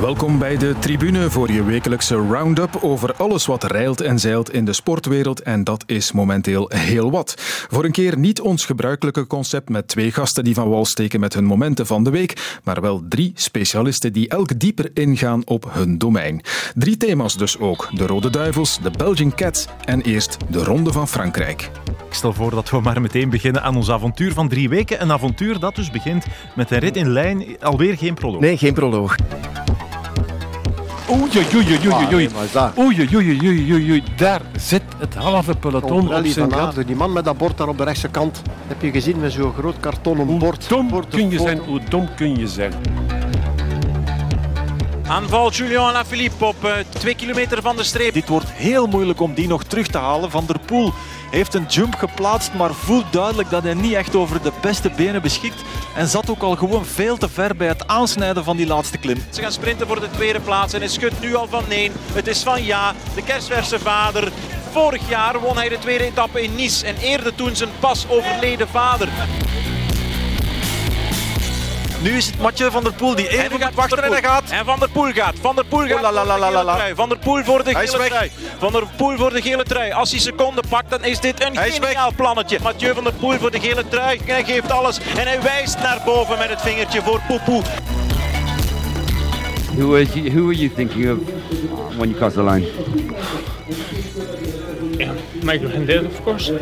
Welkom bij de tribune voor je wekelijkse round-up over alles wat rijlt en zeilt in de sportwereld. En dat is momenteel heel wat. Voor een keer niet ons gebruikelijke concept met twee gasten die van wal steken met hun momenten van de week, maar wel drie specialisten die elk dieper ingaan op hun domein. Drie thema's dus ook: de Rode Duivels, de Belgian Cats en eerst de Ronde van Frankrijk. Ik stel voor dat we maar meteen beginnen aan ons avontuur van drie weken. Een avontuur dat dus begint met een rit in lijn. Alweer geen proloog. Nee, geen proloog. Oei, oei, oei, oei, oei, oei. Ah? Oei, oei, oei, oei, oei, oei. Daar zit het halve peloton op zijn van gat. Aarde, die man met dat bord daar op de rechtse kant. Heb je gezien met zo'n groot kartonnen Hoe bord? dom Bord kun je zijn, hoe dom kun je zijn. Aanval Julien Alaphilippe op 2 kilometer van de streep. Dit wordt heel moeilijk om die nog terug te halen. Van der Poel heeft een jump geplaatst, maar voelt duidelijk dat hij niet echt over de beste benen beschikt. En zat ook al gewoon veel te ver bij het aansnijden van die laatste klim. Ze gaan sprinten voor de tweede plaats en hij schudt nu al van nee. Het is van ja, de kerstverse vader. Vorig jaar won hij de tweede etappe in Nice en eerde toen zijn pas overleden vader. Nu is het Mathieu van der Poel die En even moet wachten en hij gaat. En Van der Poel gaat. Van der Poel gaat. Oh, la, la, la. Van der Poel voor de Hij is gele trui. Van der Poel voor de gele trui. Als hij seconden pakt, dan is dit een Hij is geniaal plannetje. Mathieu van der Poel voor de gele trui. Hij geeft alles en hij wijst naar boven met het vingertje voor Poepoe. Who was you, who were you thinking of when you crossed the line? Michael Hendel, of course.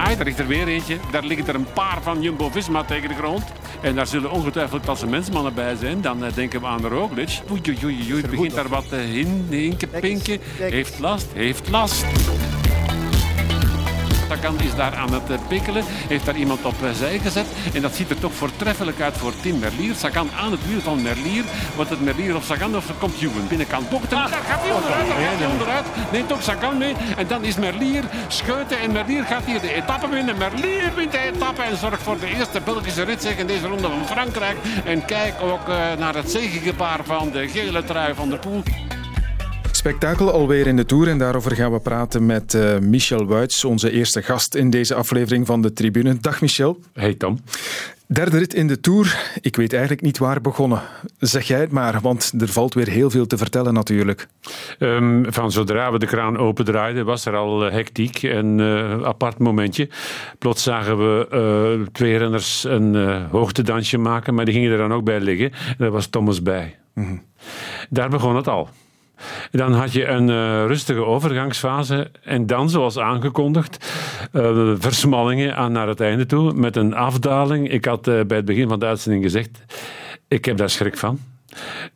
Ah, daar ligt er weer eentje. Daar liggen er een paar van Jumbo-Visma tegen de grond. En daar zullen ongetwijfeld klassementsmannen bij zijn. Dan eh, denken we aan de Roglic. Oei, oei, oei, oei. Begint daar wat te hin, hinken, pinken. Heeft last, heeft last. Sagan is daar aan het eh, pikkelen, heeft daar iemand op eh, zij gezet. En dat ziet er toch voortreffelijk uit voor Tim Merlier. Sagan aan het wiel van Merlier. Wordt het Merlier of Sagan of er komt Juwen? Binnenkant bochten. Daar gaat hij onderuit, daar gaat hij onderuit. Neemt ook Sagan mee. En dan is Merlier scheuten. En Merlier gaat hier de etappe winnen. Merlier wint de etappe en zorgt voor de eerste Belgische ritzeg in deze ronde van Frankrijk. En kijk ook eh, naar het zegengebaar van de gele trui van de Poel. Spektakel alweer in de Tour en daarover gaan we praten met eh, Michel Wuits, onze eerste gast in deze aflevering van de Tribune. Dag Michel. Hey Tom. Derde rit in de Tour. Ik weet eigenlijk niet waar begonnen. Zeg jij het maar, want er valt weer heel veel te vertellen natuurlijk. Ehm, van zodra we de kraan opendraaiden, was er al eh, hectiek en eh, apart momentje. Plots zagen we twee renners een eh, hoogtedansje maken, maar die gingen er dan ook bij liggen. En daar was Thomas bij. Daar begon het al. Dan had je een eh, rustige overgangsfase en dan, zoals aangekondigd, eh, versmallingen aan naar het einde toe met een afdaling. Ik had eh, bij het begin van de uitzending gezegd, ik heb daar schrik van.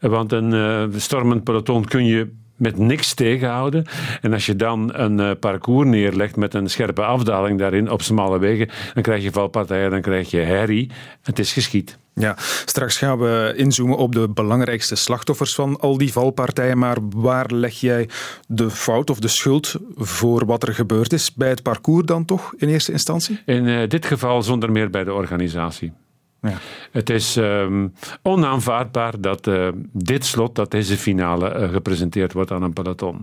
Want een stormend peloton kun je met niks tegenhouden. En als je dan een eh, parcours neerlegt met een scherpe afdaling daarin op smalle wegen, dan krijg je valpartijen, dan krijg je herrie. Het is geschied. Ja, straks gaan we inzoomen op de belangrijkste slachtoffers van al die valpartijen. Maar waar leg jij de fout of de schuld voor wat er gebeurd is? Bij het parcours dan toch in eerste instantie? In eh, dit geval zonder meer bij de organisatie. Ja. Het is ehm, onaanvaardbaar dat eh, dit slot, dat deze finale eh, gepresenteerd wordt aan een peloton.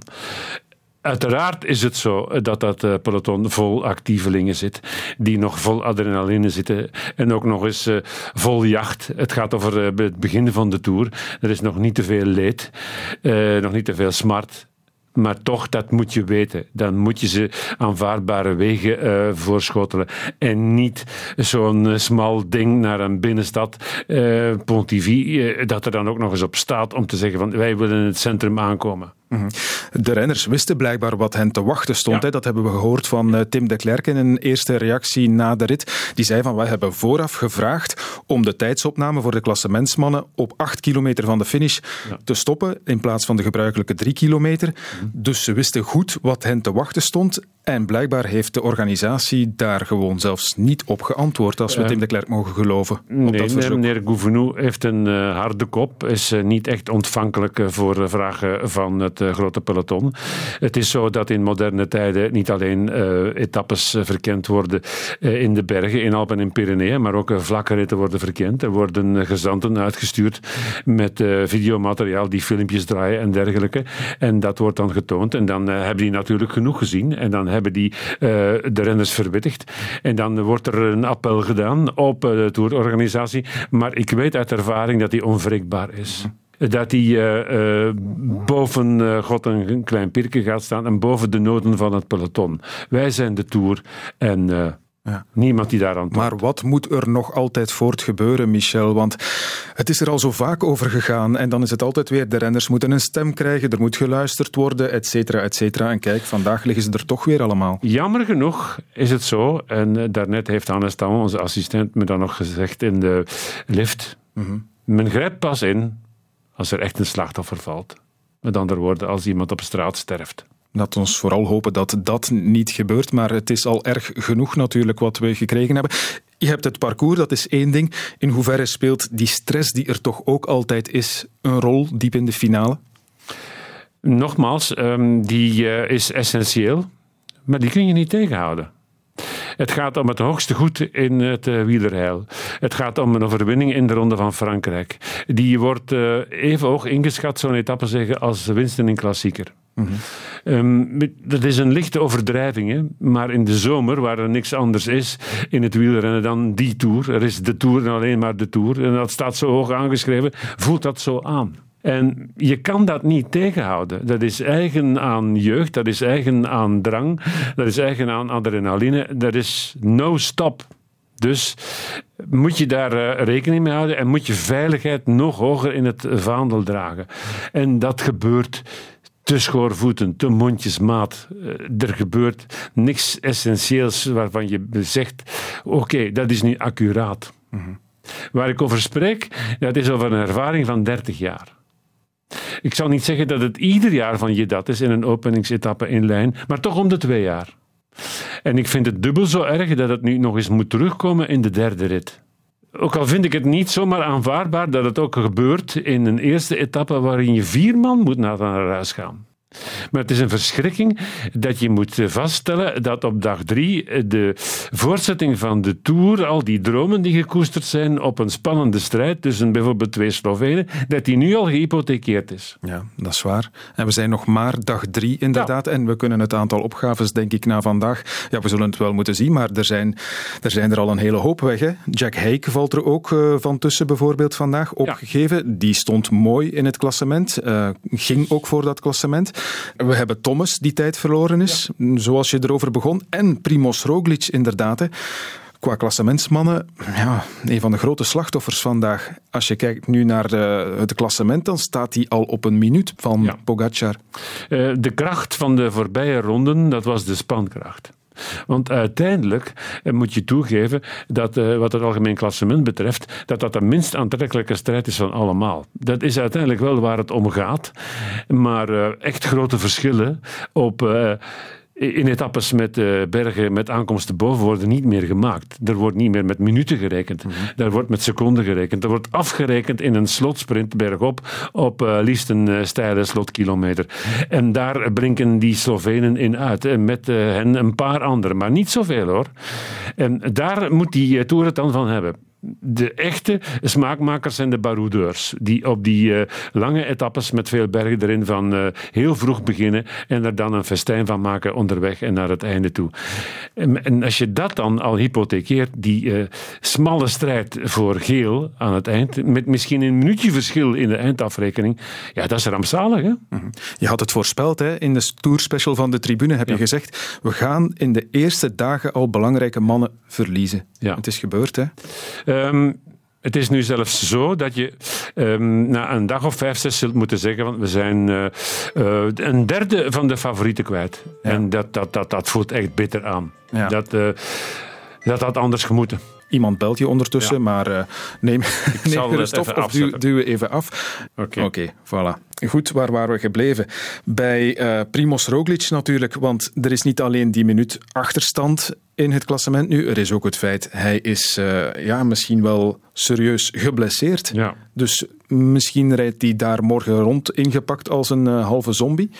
Uiteraard is het zo dat dat eh, peloton vol actievelingen zit, die nog vol adrenaline zitten en ook nog eens eh, vol jacht. Het gaat over eh, het begin van de Tour. Er is nog niet te veel leed, eh, nog niet te veel smart. Maar toch, dat moet je weten. Dan moet je ze aanvaardbare wegen eh, voorschotelen. En niet zo'n eh, smal ding naar een binnenstad, eh, Pontivy, dat er dan ook nog eens op staat om te zeggen van wij willen in het centrum aankomen. Mhm. De renners wisten blijkbaar wat hen te wachten stond. Ja. Dat hebben we gehoord van eh, Tim de Klerk in een eerste reactie na de rit. Die zei van, wij hebben vooraf gevraagd om de tijdsopname voor de klassementsmannen op 8 kilometer van de finish te stoppen in plaats van de gebruikelijke 3 kilometer. Mhm. Dus ze wisten goed wat hen te wachten stond. En blijkbaar heeft de organisatie daar gewoon zelfs niet op geantwoord, als we Eh, Tim de Klerk mogen geloven. op Nee, dat nee, verzoek. meneer Gouvenou heeft een eh, harde kop, is niet echt ontvankelijk voor vragen van het uh, grote peloton. Het is zo dat in moderne tijden niet alleen uh, etappes verkend worden in de bergen, in Alpen en Pyreneeën, maar ook vlakke ritten worden verkend. Er worden gezanten uitgestuurd met videomateriaal die filmpjes draaien en dergelijke. En dat wordt dan getoond. En dan hebben die natuurlijk genoeg gezien. En dan hebben die de renners verwittigd. En dan wordt er een appel gedaan op de tourorganisatie. Maar ik weet uit ervaring dat die onwrikbaar is. Dat hij uh, uh, boven uh, God een klein pirke gaat staan en boven de noden van het peloton. Wij zijn de Tour en ja. Niemand die daaraan toont. Maar wat moet er nog altijd voortgebeuren, Michel? Want het is er al zo vaak over gegaan. En dan is het altijd weer, de renners moeten een stem krijgen, er moet geluisterd worden, et cetera, et cetera. En kijk, vandaag liggen ze er toch weer allemaal. Jammer genoeg is het zo, en daarnet heeft Hannes Tam, onze assistent, me dan nog gezegd in de lift. Mm Men grijpt pas in als er echt een slachtoffer valt. Met andere woorden, als iemand op straat sterft. Laat ons vooral hopen dat dat niet gebeurt, maar het is al erg genoeg natuurlijk wat we gekregen hebben. Je hebt het parcours, dat is één ding. In hoeverre speelt die stress die er toch ook altijd is een rol diep in de finale? Nogmaals, um, die uh, is essentieel, maar die kun je niet tegenhouden. Het gaat om het hoogste goed in het uh, wielerheil. Het gaat om een overwinning in de Ronde van Frankrijk. Die wordt uh, even hoog ingeschat, zo'n etappe zeggen, als winsten in klassieker. Mm -hmm. um, dat is een lichte overdrijving, hè? maar in de zomer, waar er niks anders is in het wielrennen dan die Tour, er is de Tour en alleen maar de Tour, en dat staat zo hoog aangeschreven, voelt dat zo aan. En je kan dat niet tegenhouden. Dat is eigen aan jeugd, dat is eigen aan drang, dat is eigen aan adrenaline. Dat is no stop. Dus moet je daar uh, rekening mee houden en moet je veiligheid nog hoger in het vaandel dragen. En dat gebeurt te schoorvoeten, te mondjesmaat. Uh, er gebeurt niks essentieels waarvan je zegt: oké, okay, dat is nu accuraat. Mm -hmm. Waar ik over spreek, dat is over een ervaring van 30 jaar. Ik zal niet zeggen dat het ieder jaar van je dat is in een openingsetappe in lijn, maar toch om de twee jaar. En ik vind het dubbel zo erg dat het nu nog eens moet terugkomen in de derde rit. Ook al vind ik het niet zomaar aanvaardbaar dat het ook gebeurt in een eerste etappe waarin je vier man moet naar huis gaan. Maar het is een verschrikking dat je moet vaststellen dat op dag drie de voortzetting van de Tour, al die dromen die gekoesterd zijn op een spannende strijd tussen bijvoorbeeld twee Slovenen, dat die nu al gehypothekeerd is. Ja, dat is waar. En we zijn nog maar dag drie inderdaad. Ja. En we kunnen het aantal opgaves, denk ik, na vandaag, ja, we zullen het wel moeten zien, maar er zijn er, zijn er al een hele hoop weg. Hè. Jack Hake valt er ook uh, van tussen bijvoorbeeld vandaag opgegeven. Ja. Die stond mooi in het klassement, uh, ging ook voor dat klassement. We hebben Thomas die tijd verloren is, ja. zoals je erover begon. En Primoz Roglic inderdaad. Hè. Qua klassementsmannen, ja, een van de grote slachtoffers vandaag. Als je kijkt nu naar uh, het klassement, dan staat hij al op een minuut van ja. Pogacar. Uh, de kracht van de voorbije ronden, dat was de spankracht. Want uiteindelijk eh, moet je toegeven dat uh, wat het algemeen klassement betreft, dat dat de minst aantrekkelijke strijd is van allemaal. Dat is uiteindelijk wel waar het om gaat. Maar uh, echt grote verschillen op in etappes met uh, bergen met aankomsten boven worden niet meer gemaakt. Er wordt niet meer met minuten gerekend. Mm -hmm. Er wordt met seconden gerekend. Er wordt afgerekend in een slotsprint bergop op uh, liefst een uh, steile slotkilometer. En daar blinken die Slovenen in uit. En met hen een paar anderen, maar niet zoveel hoor. En daar moet die Tour het dan van hebben de echte smaakmakers zijn de baroudeurs. Die op die uh, lange etappes met veel bergen erin van uh, heel vroeg beginnen en er dan een festijn van maken onderweg en naar het einde toe. En, en als je dat dan al hypothekeert, die uh, smalle strijd voor geel aan het eind, met misschien een minuutje verschil in de eindafrekening, ja, dat is rampzalig. Hè? -hmm. Je had het voorspeld hè? in de tourspecial van de tribune, heb ja. je gezegd, we gaan in de eerste dagen al belangrijke mannen verliezen. Ja. Het is gebeurd, hè? Um, het is nu zelfs zo dat je um, na een dag of vijf, zes zult moeten zeggen: want we zijn uh, uh, een derde van de favorieten kwijt. Ja. En dat, dat, dat, dat voelt echt bitter aan. Ja. Dat, uh, dat had anders gemoeten. Iemand belt je ondertussen, ja. maar neem, neem gerust op of duw, duw even af. Oké, okay. okay, voilà. Goed, waar waren we gebleven? Bij uh, Primoz Roglic natuurlijk, want er is niet alleen die minuut achterstand in het klassement nu, er is ook het feit, hij is uh, ja, misschien wel serieus geblesseerd. Ja. Dus misschien rijdt hij daar morgen rond ingepakt als een uh, halve zombie.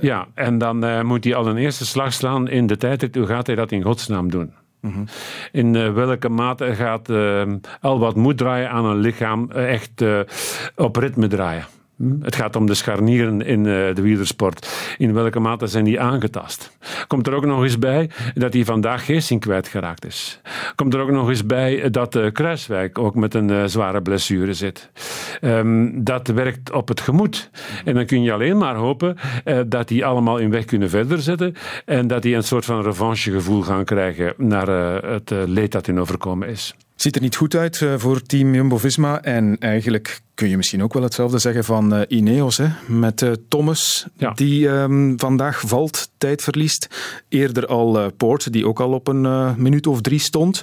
Ja, en dan moet hij al een eerste slag slaan in de tijd. Hoe gaat hij dat in godsnaam doen? In uh, welke mate gaat uh, al wat moed draaien aan een lichaam echt op ritme draaien? Hm? Het gaat om de scharnieren in de wielersport. In welke mate zijn die aangetast? Komt er ook nog eens bij dat hij vandaag Geesting kwijtgeraakt is. Komt er ook nog eens bij dat Kruiswijk ook met een zware blessure zit. Um, dat werkt op het gemoed. En dan kun je alleen maar hopen dat die allemaal in weg kunnen verder zetten en dat die een soort van revanchegevoel gaan krijgen naar het leed dat in overkomen is. Ziet er niet goed uit voor team Jumbo-Visma en eigenlijk kun je misschien ook wel hetzelfde zeggen van uh, Ineos, hè? met uh, Thomas, ja. die um, vandaag valt, tijd verliest. Eerder al uh, Poort, die ook al op een minuut of drie stond.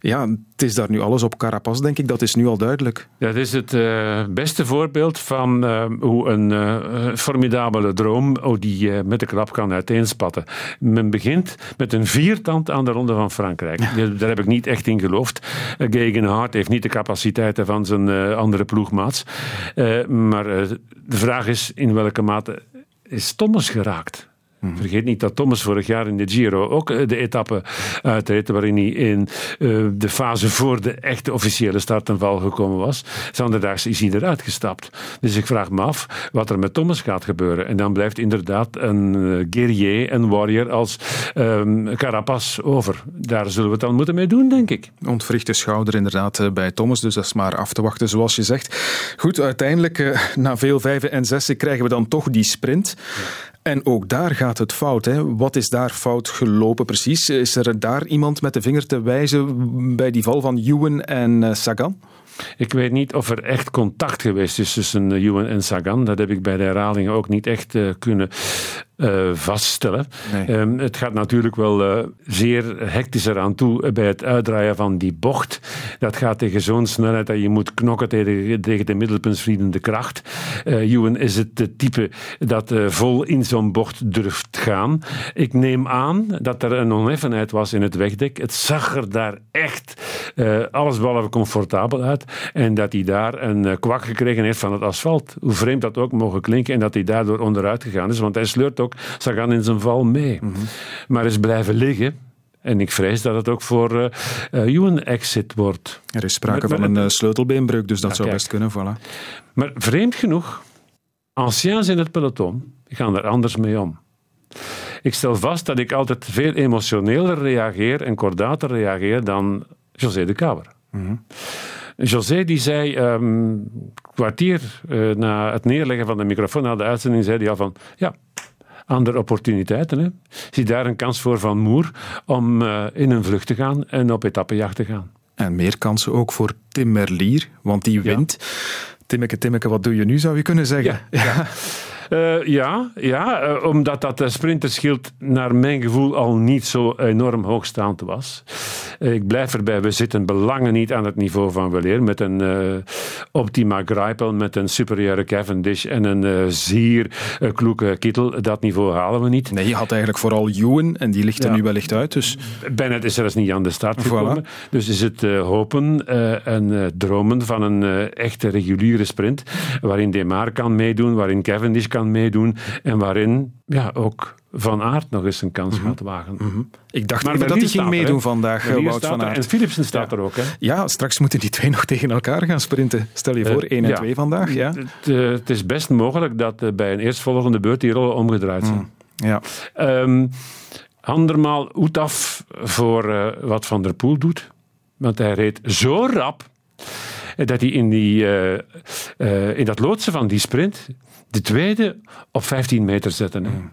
Ja, het is daar nu alles op carapas, denk ik. Dat is nu al duidelijk. Dat is het uh, beste voorbeeld van uh, hoe een uh, formidabele droom oh, die met de klap kan uiteenspatten. Men begint met een viertand aan de Ronde van Frankrijk. Ja. Daar heb ik niet echt in geloofd. Gegenhard heeft niet de capaciteiten van zijn andere ploegmaats. maar de vraag is in welke mate is Thomas geraakt? Vergeet niet dat Thomas vorig jaar in de Giro ook eh, de etappe uitreed waarin hij in uh, de fase voor de echte officiële start en val gekomen was. Zanderdags is hij gestapt. Dus ik vraag me af wat er met Thomas gaat gebeuren. En dan blijft inderdaad een uh, guerrier, een warrior als um, Carapaz over. Daar zullen we het dan moeten mee doen, denk ik. Ontwrichte schouder inderdaad bij Thomas, dus dat is maar af te wachten zoals je zegt. Goed, uiteindelijk na veel vijven en zessen krijgen we dan toch die sprint. En ook daar gaat het fout. Hè? Wat is daar fout gelopen precies? Is er daar iemand met de vinger te wijzen bij die val van Ewan en uh, Sagan? Ik weet niet of er echt contact geweest is tussen Ewan en Sagan. Dat heb ik bij de herhalingen ook niet echt uh, kunnen uh, vaststellen. Nee. Um, het gaat natuurlijk wel uh, zeer hectisch eraan toe bij het uitdraaien van die bocht. Dat gaat tegen zo'n snelheid dat je moet knokken tegen, tegen de middelpuntsvriendende kracht. Uh, Ewan is het type dat vol in zo'n bocht durft gaan. Ik neem aan dat er een oneffenheid was in het wegdek. Het zag er daar echt allesbehalve comfortabel uit. En dat hij daar een kwak gekregen heeft van het asfalt. Hoe vreemd dat ook mogen klinken. En dat hij daardoor onderuit gegaan is. Want hij sleurt ook ook Sagan in zijn val mee. Mm -hmm. Maar is blijven liggen. En ik vrees dat het ook voor uh, Ewan exit wordt. Er is sprake maar, van een uh, sleutelbeenbreuk, dus dat ja, zou kijk. best kunnen. Voilà. Maar vreemd genoeg, anciens in het peloton gaan er anders mee om. Ik stel vast dat ik altijd veel emotioneler reageer en kordater reageer dan José de Kouwer. Mm -hmm. José die zei, um, kwartier uh, na het neerleggen van de microfoon na de uitzending, zei hij al van, ja, andere opportuniteiten. Hè. Zie daar een kans voor Van Moer om uh, in een vlucht te gaan en op etappejacht te gaan. En meer kansen ook voor Tim Merlier, want die wint. Ja. Timmeke, Timmeke, wat doe je nu, zou je kunnen zeggen. Ja, ja. Uh, ja, ja uh, omdat dat sprinterschild naar mijn gevoel al niet zo enorm hoogstaand was. Uh, ik blijf erbij, we zitten belangen niet aan het niveau van Weleer. Met een Optima Greipel, met een superieure Cavendish en een zeer kloeke Kittel. Dat niveau halen we niet. Nee, je had eigenlijk vooral Ewan en die ligt er ja. nu wellicht uit. Dus... Bennett is er eens niet aan de start gekomen. Voilà. Dus is het hopen en dromen van een echte reguliere sprint. Waarin Demar kan meedoen, waarin Cavendish kan kan meedoen en waarin ja, ook Van Aert nog eens een kans Mhm. mm -hmm. gaat wagen. Mm -hmm. Ik dacht maar dat hij ging meedoen vandaag, Wout van Aert. En Philipsen staat ja. er ook. Hè? Ja, straks moeten die twee nog tegen elkaar gaan sprinten. Stel je voor, 1 uh, en 2 ja. vandaag. Ja. Het, uh, het, is best mogelijk dat uh, bij een eerstvolgende beurt die rollen omgedraaid zijn. Mm. Ja. Um, andermaal hoed af voor wat Van der Poel doet. Want hij reed zo rap dat hij in, die, in dat loodsen van die sprint de tweede op 15 meter zetten. Mm.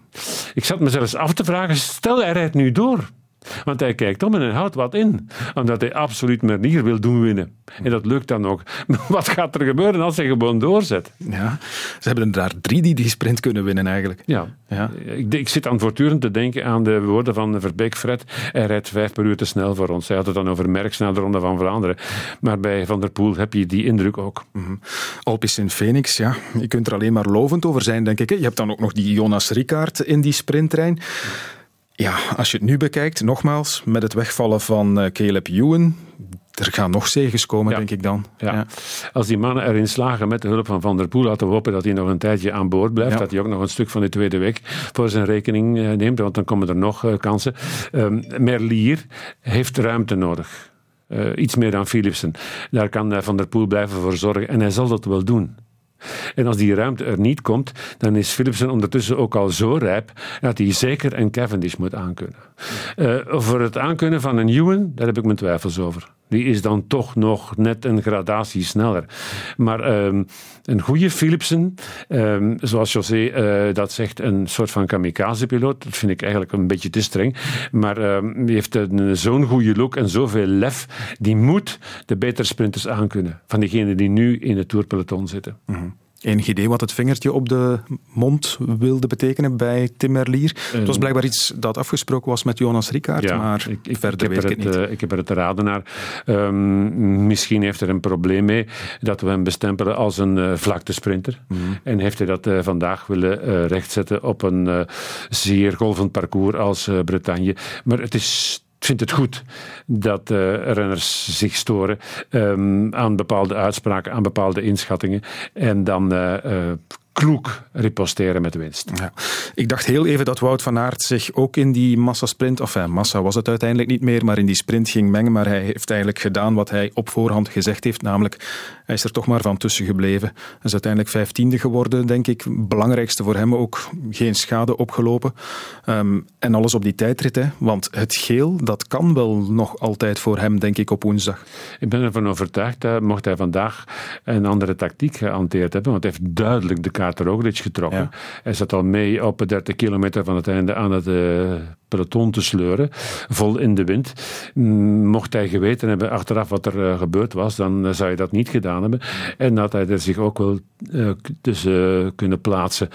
Ik zat me zelfs af te vragen, stel hij rijdt nu door. Want hij kijkt om en hij houdt wat in. Omdat hij absoluut Merlier wil doen winnen. En dat lukt dan ook. Maar wat gaat er gebeuren als hij gewoon doorzet? Ja, ze hebben er daar drie die die sprint kunnen winnen eigenlijk. Ja. Ja. Ik, ik zit aan voortdurend te denken aan de woorden van Verbeek Fred. Hij rijdt vijf per uur te snel voor ons. Hij had het dan over Merckx na de Ronde van Vlaanderen. Maar bij Van der Poel heb je die indruk ook. Alpes in Phoenix, ja, je kunt er alleen maar lovend over zijn, denk ik. Je hebt dan ook nog die Jonas Rickaert in die sprinttrein. Ja, als je het nu bekijkt, nogmaals, met het wegvallen van eh, Caleb Ewan, er gaan nog zegens komen, Ja. denk ik dan. Ja. Als die mannen erin slagen met de hulp van Van der Poel, laten we hopen dat hij nog een tijdje aan boord blijft. Ja. Dat hij ook nog een stuk van de tweede week voor zijn rekening eh, neemt, want dan komen er nog eh, kansen. Ehm, Merlier heeft ruimte nodig. Iets meer dan Philipsen. Daar kan Van der Poel blijven voor zorgen en hij zal dat wel doen. En als die ruimte er niet komt, dan is Philipsen ondertussen ook al zo rijp dat hij zeker een Cavendish moet aankunnen. Eh voor het aankunnen van een Ewan, daar heb ik mijn twijfels over. Die is dan toch nog net een gradatie sneller. Maar ehm, een goede Philipsen, ehm, zoals José eh, dat zegt, een soort van kamikaze-piloot, dat vind ik eigenlijk een beetje te streng. Maar ehm, die heeft zo'n goede look en zoveel lef, die moet de betere sprinters aankunnen. Van diegenen die nu in het tourpeloton zitten. Enig idee wat het vingertje op de mond wilde betekenen bij Tim Merlier? het was blijkbaar iets dat afgesproken was met Jonas Rickaert, maar ik, ik, verder ik weet ik het niet. eh, ik heb er het te raden naar. Ehm, misschien heeft er een probleem mee dat we hem bestempelen als een eh, vlaktesprinter. Mhm. En heeft hij dat eh, vandaag willen eh, rechtzetten op een eh, zeer golvend parcours als eh, Bretagne. Maar het is. Vind het goed dat eh, renners zich storen ehm, aan bepaalde uitspraken, aan bepaalde inschattingen. En dan eh, eh, kloek riposteren met winst. Ja. Ik dacht heel even dat Wout van Aert zich ook in die massasprint, of enfin, massa was het uiteindelijk niet meer, maar in die sprint ging mengen. Maar hij heeft eigenlijk gedaan wat hij op voorhand gezegd heeft, namelijk hij is er toch maar van tussen gebleven. Hij is uiteindelijk vijftiende geworden, denk ik. Belangrijkste voor hem ook, geen schade opgelopen. Ehm, en alles op die tijdrit, hè. want het geel, dat kan wel nog altijd voor hem, denk ik, op woensdag. Ik ben ervan overtuigd dat mocht hij vandaag een andere tactiek gehanteerd hebben, want hij heeft duidelijk de kaart Roglic getrokken. Ja. Hij zat al mee op 30 kilometer van het einde aan het eh, peloton te sleuren, vol in de wind. Mm, Mocht hij geweten hebben achteraf wat er eh, gebeurd was, dan eh, zou je dat niet gedaan hebben. En had hij er zich ook wel tussen eh, kunnen plaatsen.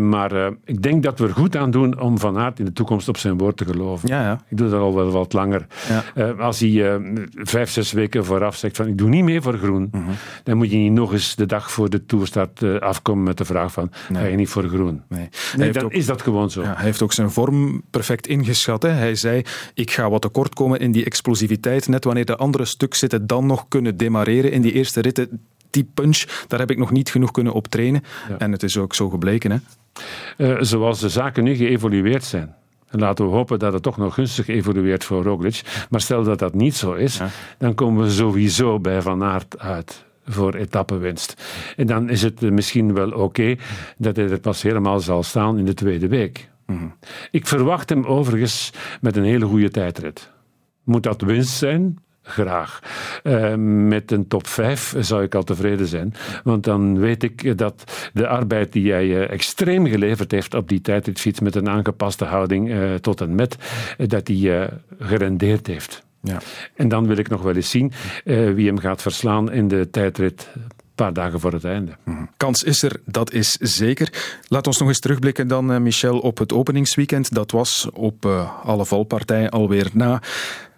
Maar ik denk dat we er goed aan doen om Van Aert in de toekomst op zijn woord te geloven. Ja, ja. Ik doe dat al wel wat langer. Ja. Als hij vijf, zes weken vooraf zegt van ik doe niet meer voor groen, Mhm. dan moet je niet nog eens de dag voor de toerstart afkomen met de vraag van ga je niet voor groen? Nee. Hij Nee, dan ook- is dat gewoon zo. Hij heeft ook zijn vorm perfect ingeschat. Hè. Hij zei, ik ga wat tekort komen in die explosiviteit. Net wanneer de andere stuk zitten dan nog kunnen demareren in die eerste ritten. Die punch, daar heb ik nog niet genoeg kunnen op trainen. Ja. En het is ook zo gebleken. Hè. Eh, zoals de zaken nu geëvolueerd zijn. En laten we hopen dat het toch nog gunstig evolueert voor Roglic. Maar stel dat dat niet zo is, Ja. dan komen we sowieso bij Van Aert uit voor etappenwinst. En dan is het misschien wel oké dat hij er pas helemaal zal staan in de tweede week. Ik verwacht hem overigens met een hele goede tijdrit. Moet dat winst zijn? Graag. Eh, met een top 5 zou ik al tevreden zijn. Want dan weet ik dat de arbeid die hij eh, extreem geleverd heeft op die tijdritfiets met een aangepaste houding eh, tot en met, dat eh, gerendeerd heeft. Ja. En dan wil ik nog wel eens zien wie hem gaat verslaan in de tijdrit paar dagen voor het einde. Kans is er, dat is zeker. Laat ons nog eens terugblikken dan, eh, Michel, op het openingsweekend. Dat was op eh, alle valpartijen alweer na.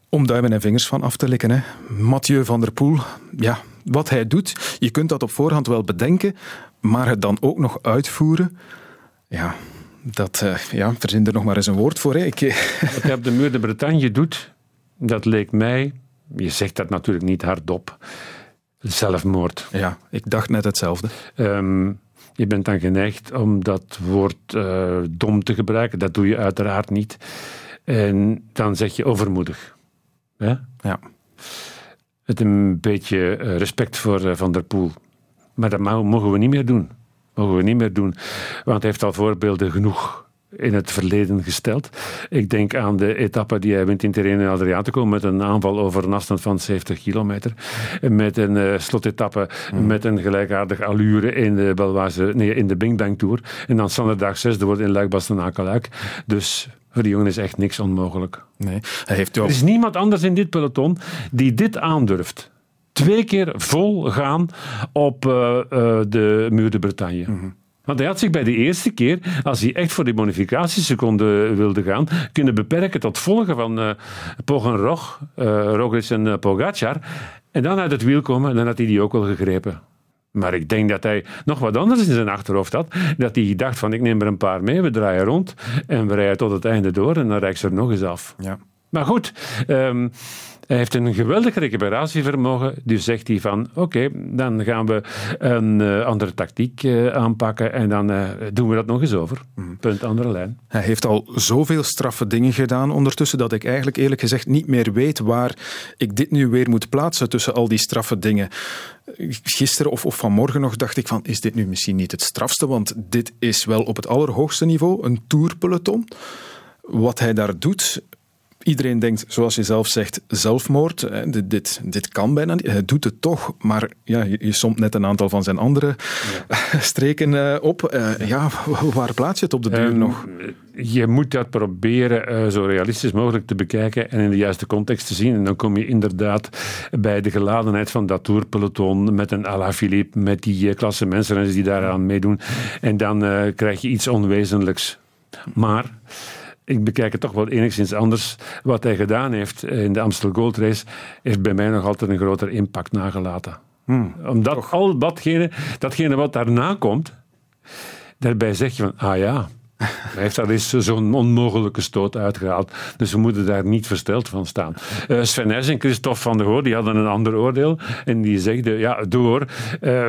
Om duimen en vingers van af te likken. Hè. Mathieu van der Poel, ja, wat hij doet, je kunt dat op voorhand wel bedenken, maar het dan ook nog uitvoeren, ja, dat, eh, ja, verzin er nog maar eens een woord voor. Hè. Ik, Wat hij op de Muur de Bretagne doet, dat leek mij, je zegt dat natuurlijk niet hardop, zelfmoord. ja, ik dacht net hetzelfde. Ehm, je bent dan geneigd om dat woord eh, dom te gebruiken. Dat doe je uiteraard niet. En dan zeg je overmoedig. Ja. Het een beetje eh, respect voor eh, Van der Poel. Maar dat mo- mogen we niet meer doen. Mogen we niet meer doen. Want hij heeft al voorbeelden genoeg in het verleden gesteld. Ik denk aan de etappe die hij wint in Tirreno Adriatico met een aanval over een afstand van 70 kilometer. Met een uh, slotetappe mm. met een gelijkaardig allure in de, Belwaze, nee, in de Bing Bang Tour. En dan standaard zesde wordt in luik bastenaken luik Dus voor die jongen is echt niks onmogelijk. Nee, hij heeft Er is niemand anders in dit peloton die dit aandurft. Twee keer vol gaan op uh, uh, de Muur de Bretagne. Mm -hmm. Want hij had zich bij de eerste keer, als hij echt voor die bonificatieseconde wilde gaan, kunnen beperken tot volgen van uh, Pogenrog, uh, Roglic en uh, Pogacar. En dan uit het wiel komen, dan had hij die ook wel gegrepen. Maar ik denk dat hij nog wat anders in zijn achterhoofd had. Dat hij dacht van, ik neem er een paar mee, we draaien rond en we rijden tot het einde door en dan reik ze er nog eens af. Ja. Maar goed, um, hij heeft een geweldig recuperatievermogen. Dus zegt hij van, oké, dan gaan we een uh, andere tactiek uh, aanpakken en dan uh, doen we dat nog eens over. Mm. Punt, andere lijn. Hij heeft al zoveel straffe dingen gedaan ondertussen dat ik eigenlijk eerlijk gezegd niet meer weet waar ik dit nu weer moet plaatsen tussen al die straffe dingen. Gisteren of, of vanmorgen nog dacht ik van, is dit nu misschien niet het strafste? Want dit is wel op het allerhoogste niveau een tourpeloton. Wat hij daar doet, Iedereen denkt, zoals je zelf zegt, zelfmoord. Dit, dit, dit kan bijna niet. Hij doet het toch, maar ja, je, je somt net een aantal van zijn andere ja. streken uh, op. Uh, ja, waar plaats je het op de duur um, nog? Je moet dat proberen uh, zo realistisch mogelijk te bekijken en in de juiste context te zien. En dan kom je inderdaad bij de geladenheid van dat tourpeloton met een Alaphilippe, met die klasse mensen die daaraan meedoen. En dan krijg je iets onwezenlijks. Maar ik bekijk het toch wel enigszins anders. Wat hij gedaan heeft in de Amstel Gold Race, heeft bij mij nog altijd een groter impact nagelaten. Hmm, Omdat toch. al datgene, datgene wat daarna komt, daarbij zeg je van, ah ja, hij heeft daar eens zo'n onmogelijke stoot uitgehaald. Dus we moeten daar niet versteld van staan. Uh, Sven Nys en Christophe van der Goor die hadden een ander oordeel. En die zegden, ja, door uh,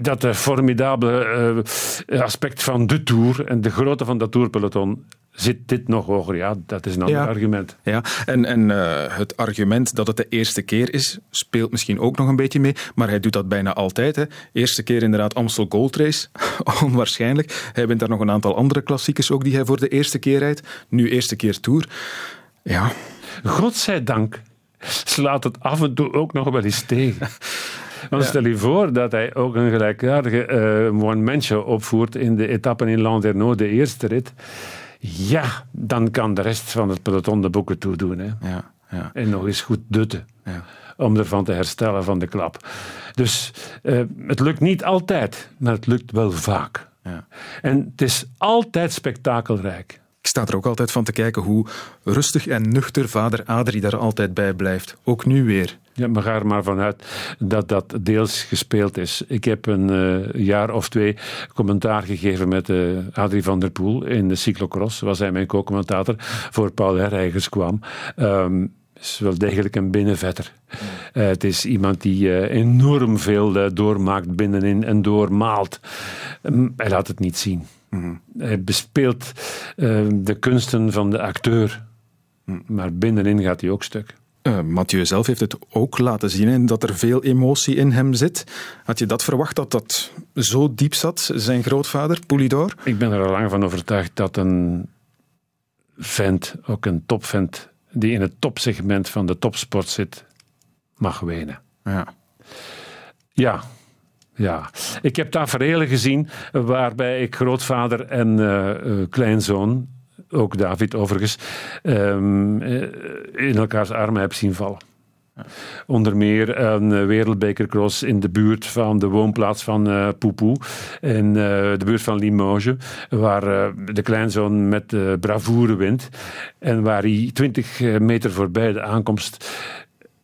dat de formidabele uh, aspect van de Tour en de grootte van dat Tourpeloton zit dit nog hoger? Ja, dat is een ander ja. argument. Ja, en, en uh, het argument dat het de eerste keer is, speelt misschien ook nog een beetje mee, maar hij doet dat bijna altijd. Hè. Eerste keer inderdaad Amstel Gold Race, onwaarschijnlijk. Hij wint daar nog een aantal andere klassiekers ook die hij voor de eerste keer rijdt. Nu eerste keer Tour. Ja. Godzijdank slaat het af en toe ook nog wel eens tegen. Want ja. stel je voor dat hij ook een gelijkaardige uh, one-man show opvoert in de etappen in Landerneau, de eerste rit. Ja, dan kan de rest van het peloton de boeken toedoen. Hè. Ja, ja. En nog eens goed dutten. Ja. Om ervan te herstellen van de klap. Dus uh, het lukt niet altijd, maar het lukt wel vaak. Ja. En het is altijd spektakelrijk. Ik sta er ook altijd van te kijken hoe rustig en nuchter vader Adrie daar altijd bij blijft. Ook nu weer. Ja, maar ga er maar vanuit dat dat deels gespeeld is. Ik heb een uh, jaar of twee commentaar gegeven met uh, Adrie van der Poel in de cyclocross. Was hij mijn co-commentator voor Paul Herreigers kwam. Um, is wel degelijk een binnenvetter. Uh, het is iemand die enorm veel doormaakt binnenin en doormaalt. Um, hij laat het niet zien. Hij bespeelt de kunsten van de acteur. Mm. Maar binnenin gaat hij ook stuk. Uh, Mathieu zelf heeft het ook laten zien en dat er veel emotie in hem zit. Had je dat verwacht dat dat zo diep zat, zijn grootvader, Poulidor? Ik ben er al lang van overtuigd dat een vent, ook een topvent, die in het topsegment van de topsport zit, mag wenen. Ja. Ja, ja, ik heb tafereelen gezien waarbij ik grootvader en uh, uh, kleinzoon, ook David overigens, um, in elkaars armen heb zien vallen. Ja. Onder meer een wereldbekercross in de buurt van de woonplaats van uh, Poupou, in uh, de buurt van Limoges, waar uh, de kleinzoon met bravoure wint en waar hij 20 meter voorbij de aankomst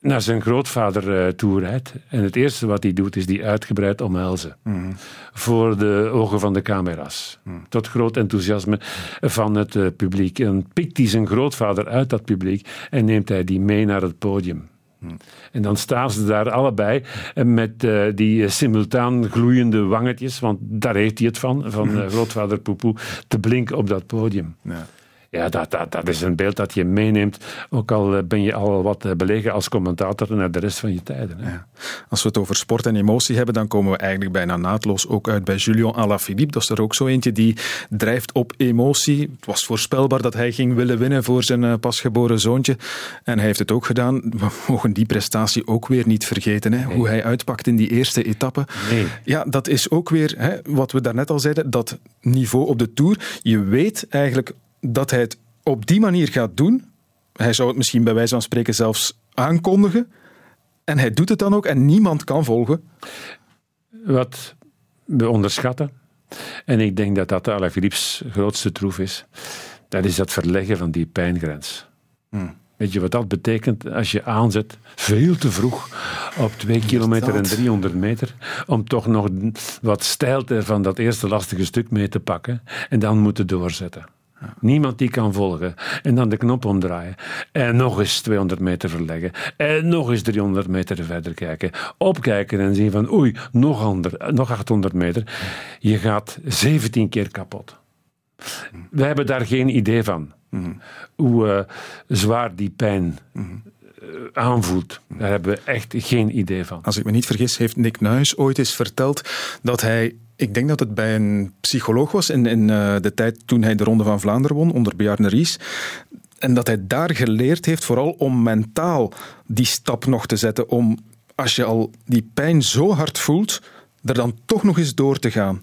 naar zijn grootvader uh, toe rijdt. En het eerste wat hij doet, is die uitgebreid omhelzen. Mm. Voor de ogen van de camera's. Mm. Tot groot enthousiasme van het uh, publiek. En pikt hij zijn grootvader uit dat publiek en neemt hij die mee naar het podium. Mm. En dan staan ze daar allebei met uh, die simultaan gloeiende wangetjes, want daar heeft hij het van, van grootvader Poepoe, te blinken op dat podium. Ja. Ja, dat, dat, dat is een beeld dat je meeneemt. Ook al eh, ben je al wat eh, belegen als commentator naar de rest van je tijden. Hè. Ja. Als we het over sport en emotie hebben, dan komen we eigenlijk bijna naadloos ook uit bij Julien Alaphilippe. Dat is er ook zo eentje die drijft op emotie. Het was voorspelbaar dat hij ging willen winnen voor zijn eh, pasgeboren zoontje. En hij heeft het ook gedaan. We mogen die prestatie ook weer niet vergeten. Hè? Hoe hij uitpakt in die eerste etappe. Nee. Ja, dat is ook weer hè, wat we daarnet al zeiden. Dat niveau op de Tour. Je weet eigenlijk dat hij het op die manier gaat doen. Hij zou het misschien bij wijze van spreken zelfs aankondigen. En hij doet het dan ook en niemand kan volgen. Wat we onderschatten, en ik denk dat dat Alaphilippe's grootste troef is, dat is dat verleggen van die pijngrens. Hmm. Weet je wat dat betekent als je aanzet veel te vroeg op 2 kilometer en 300 meter om toch nog wat stijlte van dat eerste lastige stuk mee te pakken en dan moeten doorzetten. Niemand die kan volgen. En dan de knop omdraaien. En nog eens 200 meter verleggen. En nog eens 300 meter verder kijken. Opkijken en zien van oei, nog, ander, nog 800 meter. Je gaat 17 keer kapot. We hebben daar geen idee van. Hoe uh, zwaar die pijn uh, aanvoelt. Daar hebben we echt geen idee van. Als ik me niet vergis, heeft Nick Nuis ooit eens verteld dat hij ik denk dat het bij een psycholoog was in, in uh, de tijd toen hij de Ronde van Vlaanderen won onder Bjarne Ries. En dat hij daar geleerd heeft, vooral om mentaal die stap nog te zetten. Om als je al die pijn zo hard voelt, er dan toch nog eens door te gaan.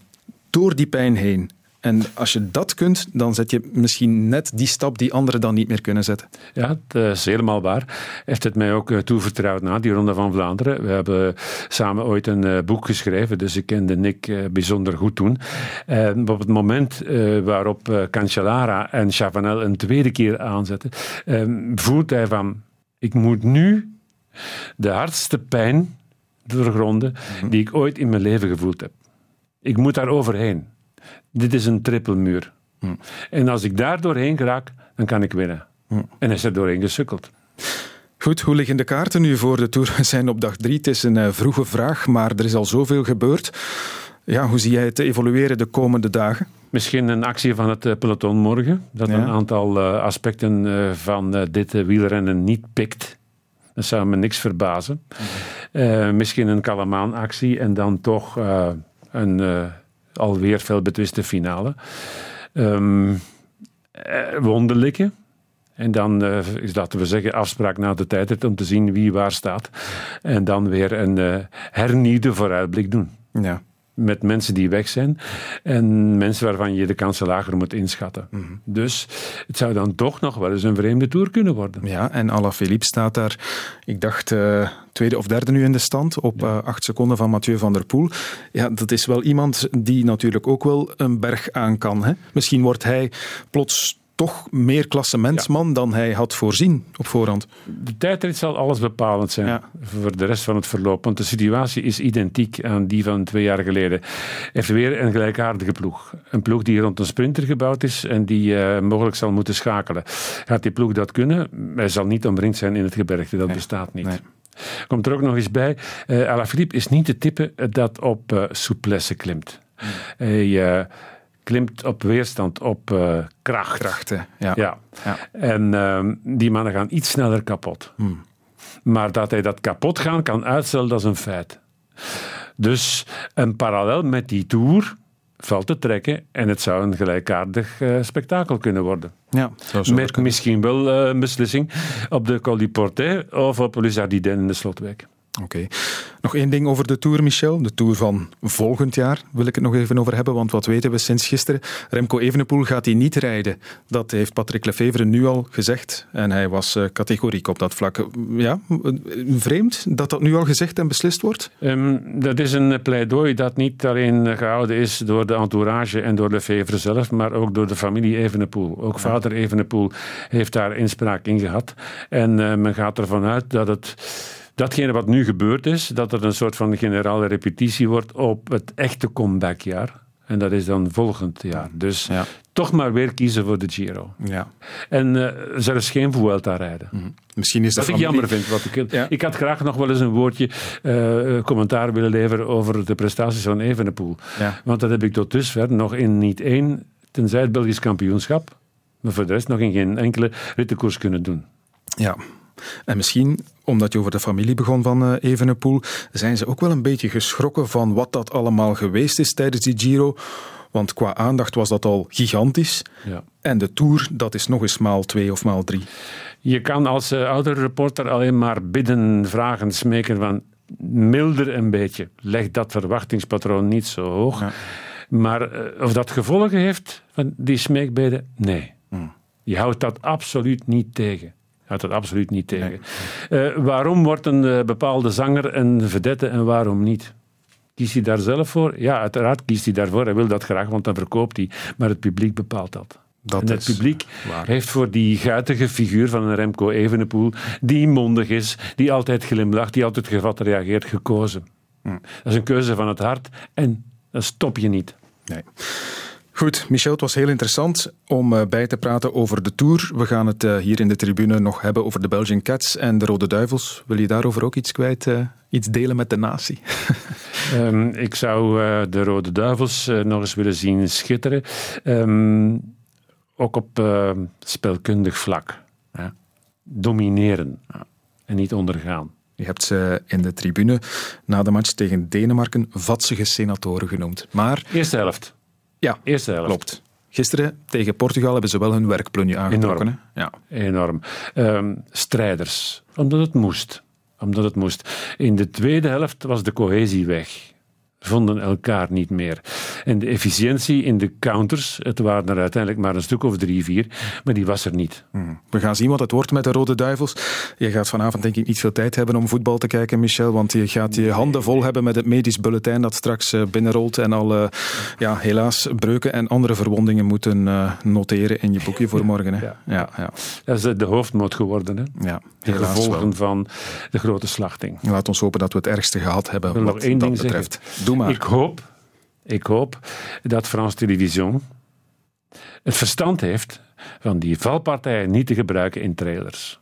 Door die pijn heen. En als je dat kunt, dan zet je misschien net die stap die anderen dan niet meer kunnen zetten. Ja, dat is helemaal waar. Heeft het mij ook eh, toevertrouwd na die Ronde van Vlaanderen. We hebben samen ooit een eh, boek geschreven, dus ik kende Nick eh, bijzonder goed toen. En op het moment waarop Cancellara en Chavanel een tweede keer aanzetten, voelt hij van, ik moet nu de hardste pijn doorgronden mhm. die ik ooit in mijn leven gevoeld heb. Ik moet daar overheen. Dit is een trippelmuur. Hm. En als ik daar doorheen raak, dan kan ik winnen. Hm. En hij is er doorheen gesukkeld. Goed, hoe liggen de kaarten nu voor de Tour? We zijn op dag drie. Het is een uh, vroege vraag, maar er is al zoveel gebeurd. Ja, hoe zie jij het evolueren de komende dagen? Misschien een actie van het eh, peloton morgen, dat een aantal uh, aspecten uh, van dit wielrennen niet pikt. Dat zou me niks verbazen. Hm. misschien een Kalamaan-actie en dan toch een alweer veel betwiste finale. Um, wonderlijke. En dan uh, is, laten we zeggen, afspraak na de tijd om te zien wie waar staat. En dan weer een uh, hernieuwde vooruitblik doen. Ja met mensen die weg zijn en mensen waarvan je de kansen lager moet inschatten. Mhm. Dus het zou dan toch nog wel eens een vreemde tour kunnen worden. Ja, en Alaphilippe staat daar, ik dacht, uh, tweede of derde nu in de stand, op uh, acht seconden van Mathieu van der Poel. Ja, dat is wel iemand die natuurlijk ook wel een berg aan kan. Hè? Misschien wordt hij plots toch meer klassementsman dan hij had voorzien op voorhand. De tijdrit zal alles bepalend zijn voor de rest van het verloop. Want de situatie is identiek aan die van twee jaar geleden. Heeft weer een gelijkaardige ploeg. Een ploeg die rond een sprinter gebouwd is en die uh, mogelijk zal moeten schakelen. Gaat die ploeg dat kunnen? Hij zal niet omringd zijn in het gebergte. Dat bestaat niet. Nee. Komt er ook nog eens bij, uh, Alaphilippe is niet de type dat op uh, souplesse klimt. Hmm. Hij klimt op weerstand, op uh, kracht. Krachten, ja. ja. En uh, die mannen gaan iets sneller kapot. Hmm. Maar dat hij dat kapot gaan kan uitstellen, dat is een feit. Dus een parallel met die Tour valt te trekken en het zou een gelijkaardig uh, spektakel kunnen worden. Ja, Met misschien wel uh, een beslissing op de Col du Portet of op Lizardiden in de Slotwijk. Oké. Nog één ding over de Tour, Michel. De Tour van volgend jaar wil ik het nog even over hebben, want wat weten we sinds gisteren? Remco Evenepoel gaat hij niet rijden. Dat heeft Patrick Lefevre nu al gezegd en hij was uh, categoriek op dat vlak. Ja, vreemd dat dat nu al gezegd en beslist wordt? Um, dat is een pleidooi dat niet alleen gehouden is door de entourage en door Lefevre zelf, maar ook door de familie Evenepoel. Ook vader Evenepoel heeft daar inspraak in gehad. En uh, men gaat ervan uit dat het datgene wat nu gebeurd is, dat het een soort van generale repetitie wordt op het echte comebackjaar. En dat is dan volgend jaar. Dus toch maar weer kiezen voor de Giro. Ja. En uh, zelfs geen Vuelta rijden. Mm Misschien is dat wat ik jammer vind. Wat ik, ik had graag nog wel eens een woordje uh, commentaar willen leveren over de prestaties van Evenepoel. Want dat heb ik tot dusver nog in niet één, tenzij het Belgisch kampioenschap, Maar voor de rest nog in geen enkele rittenkoers kunnen doen. Ja, en misschien, omdat je over de familie begon van uh, Evenepoel, zijn ze ook wel een beetje geschrokken van wat dat allemaal geweest is tijdens die Giro. Want qua aandacht was dat al gigantisch. Ja. En de Tour, dat is nog eens maal twee of maal drie. Je kan als uh, oudere reporter alleen maar bidden, vragen, smeken van milder een beetje. Leg dat verwachtingspatroon niet zo hoog. Maar uh, of dat gevolgen heeft van die smeekbeden, nee. Hmm. Je houdt dat absoluut niet tegen. Houdt dat absoluut niet tegen. Nee. Uh, waarom wordt een bepaalde zanger een vedette en waarom niet? Kiest hij daar zelf voor? Ja, uiteraard kiest hij daarvoor. Hij wil dat graag, want dan verkoopt hij. Maar het publiek bepaalt dat. dat en het publiek heeft voor die guitige figuur van een Remco Evenepoel, die mondig is, die altijd glimlacht, die altijd gevat reageert, gekozen. Hm. Dat is een keuze van het hart en dat stop je niet. Nee. Goed, Michel, het was heel interessant om uh, bij te praten over de Tour. We gaan het uh, hier in de tribune nog hebben over de Belgian Cats en de Rode Duivels. Wil je daarover ook iets kwijt, uh, iets delen met de natie? um, ik zou de Rode Duivels nog eens willen zien schitteren. Um, ook op spelkundig vlak. Ja. Domineren ja. en niet ondergaan. Je hebt ze in de tribune na de match tegen Denemarken vatsige senatoren genoemd. Maar... Eerste helft. Ja, eerste helft. Klopt. Gisteren tegen Portugal hebben ze wel hun werkplunje aangetrokken. Enorm. Ja. Enorm. Um, strijders, omdat het moest. Omdat het moest. In de tweede helft was de cohesie weg vonden elkaar niet meer. En de efficiëntie in de counters, het waren er uiteindelijk maar een stuk of drie, vier, maar die was er niet. Hmm. We gaan zien wat het wordt met de Rode Duivels. Je gaat vanavond denk ik niet veel tijd hebben om voetbal te kijken, Michel, want je gaat je handen vol hebben met het medisch bulletin dat straks eh, binnenrolt en al, uh, ja, helaas, breuken en andere verwondingen moeten uh, noteren in je boekje voor morgen. Hè? Ja. Ja, ja. Dat is de hoofdmoot geworden, hè? Ja, de gevolgen van de grote slachting. Laat ons hopen dat we het ergste gehad hebben wat nog één dat ding betreft. Zeggen. Ik hoop, ik hoop dat France Television het verstand heeft van die valpartijen niet te gebruiken in trailers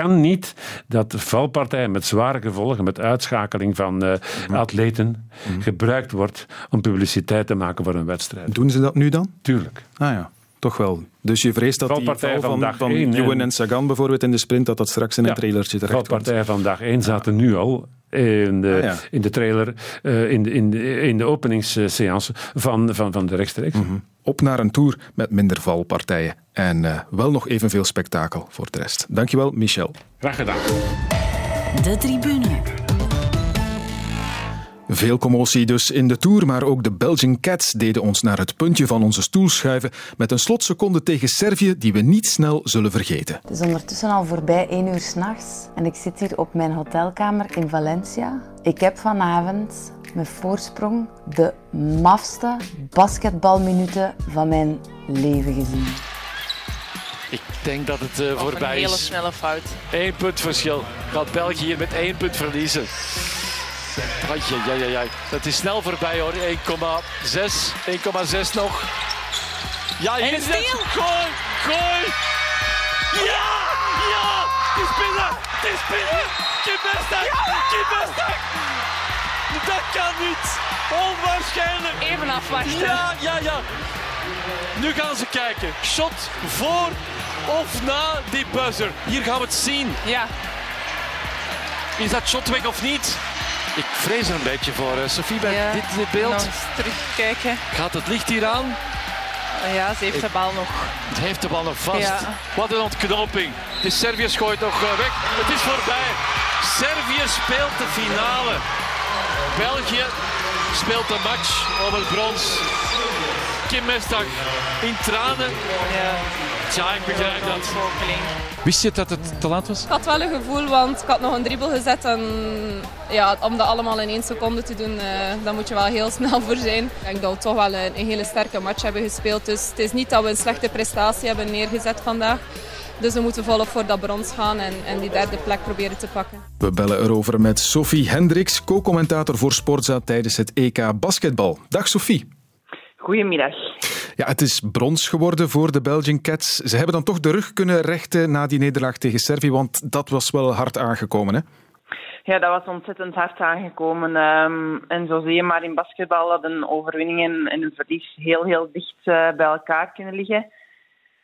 kan niet dat valpartijen met zware gevolgen, met uitschakeling van uh, atleten, mm. gebruikt wordt om publiciteit te maken voor een wedstrijd. Doen ze dat nu dan? Tuurlijk. Ah ja, toch wel. Dus je vreest dat die val van, van Ewan en Sagan bijvoorbeeld in de sprint, dat dat straks in een trailertje terecht komt. Valpartijen van dag 1 zaten nu al in de, ah, ja. in de trailer, uh, in, de, in, de, in de openingsseance van, van, van de rechtstreeks. Mm -hmm. Op naar een tour met minder valpartijen. En uh, wel nog evenveel spektakel voor de rest. Dankjewel, Michel. Graag gedaan. De tribune. Veel commotie dus in de Tour, maar ook de Belgian Cats deden ons naar het puntje van onze stoel schuiven met een slotseconde tegen Servië die we niet snel zullen vergeten. Het is ondertussen al voorbij één uur s'nachts en ik zit hier op mijn hotelkamer in Valencia. Ik heb vanavond met voorsprong de mafste basketbalminuten van mijn leven gezien. Ik denk dat het uh, voorbij is. Een hele snelle fout. Eén punt verschil. Gaat België hier met één punt verliezen. Ja, ja, ja. Dat is snel voorbij hoor. 1,6. 1,6 nog. Ja, hier is het. Gooi, gooi. Ja, ja. Het is binnen. Het is binnen. Kim Bestak. Kim Bestak. Dat kan niet. Onwaarschijnlijk. Even afwachten. Ja, ja, ja. Nu gaan ze kijken. Shot voor of na die buzzer. Hier gaan we het zien. Ja. Is dat shot weg of niet? Ik vrees er een beetje voor. Sophie, bij ja, dit, dit beeld. Terugkijken. Gaat het licht hier aan? Ja, ze heeft de bal nog. Het heeft de bal nog vast. Ja. Wat een ontknoping. De Servië gooit nog eh, weg. Het is voorbij. Servië speelt de finale. België speelt de match om het brons. Kim Mestag in tranen. Ja. Ik begrijp dat. Wist je dat het te laat was? Ik had wel een gevoel, want ik had nog een dribbel gezet. En ja, om dat allemaal in één seconde te doen, uh, daar moet je wel heel snel voor zijn. Ik denk dat we toch wel een, een hele sterke match hebben gespeeld. Dus het is niet dat we een slechte prestatie hebben neergezet vandaag. Dus we moeten volop voor dat brons gaan en, en, die derde plek proberen te pakken. We bellen erover met Sophie Hendricks, co-commentator voor Sportza tijdens het EK Basketbal. Dag Sophie. Goedemiddag. Ja, het is brons geworden voor de Belgian Cats. Ze hebben dan toch de rug kunnen rechten na die nederlaag tegen Servië, want dat was wel hard aangekomen, hè? Ja, dat was ontzettend hard aangekomen. Um, en zo zie je maar in basketbal dat een overwinning en, een verlies heel, heel dicht uh, bij elkaar kunnen liggen.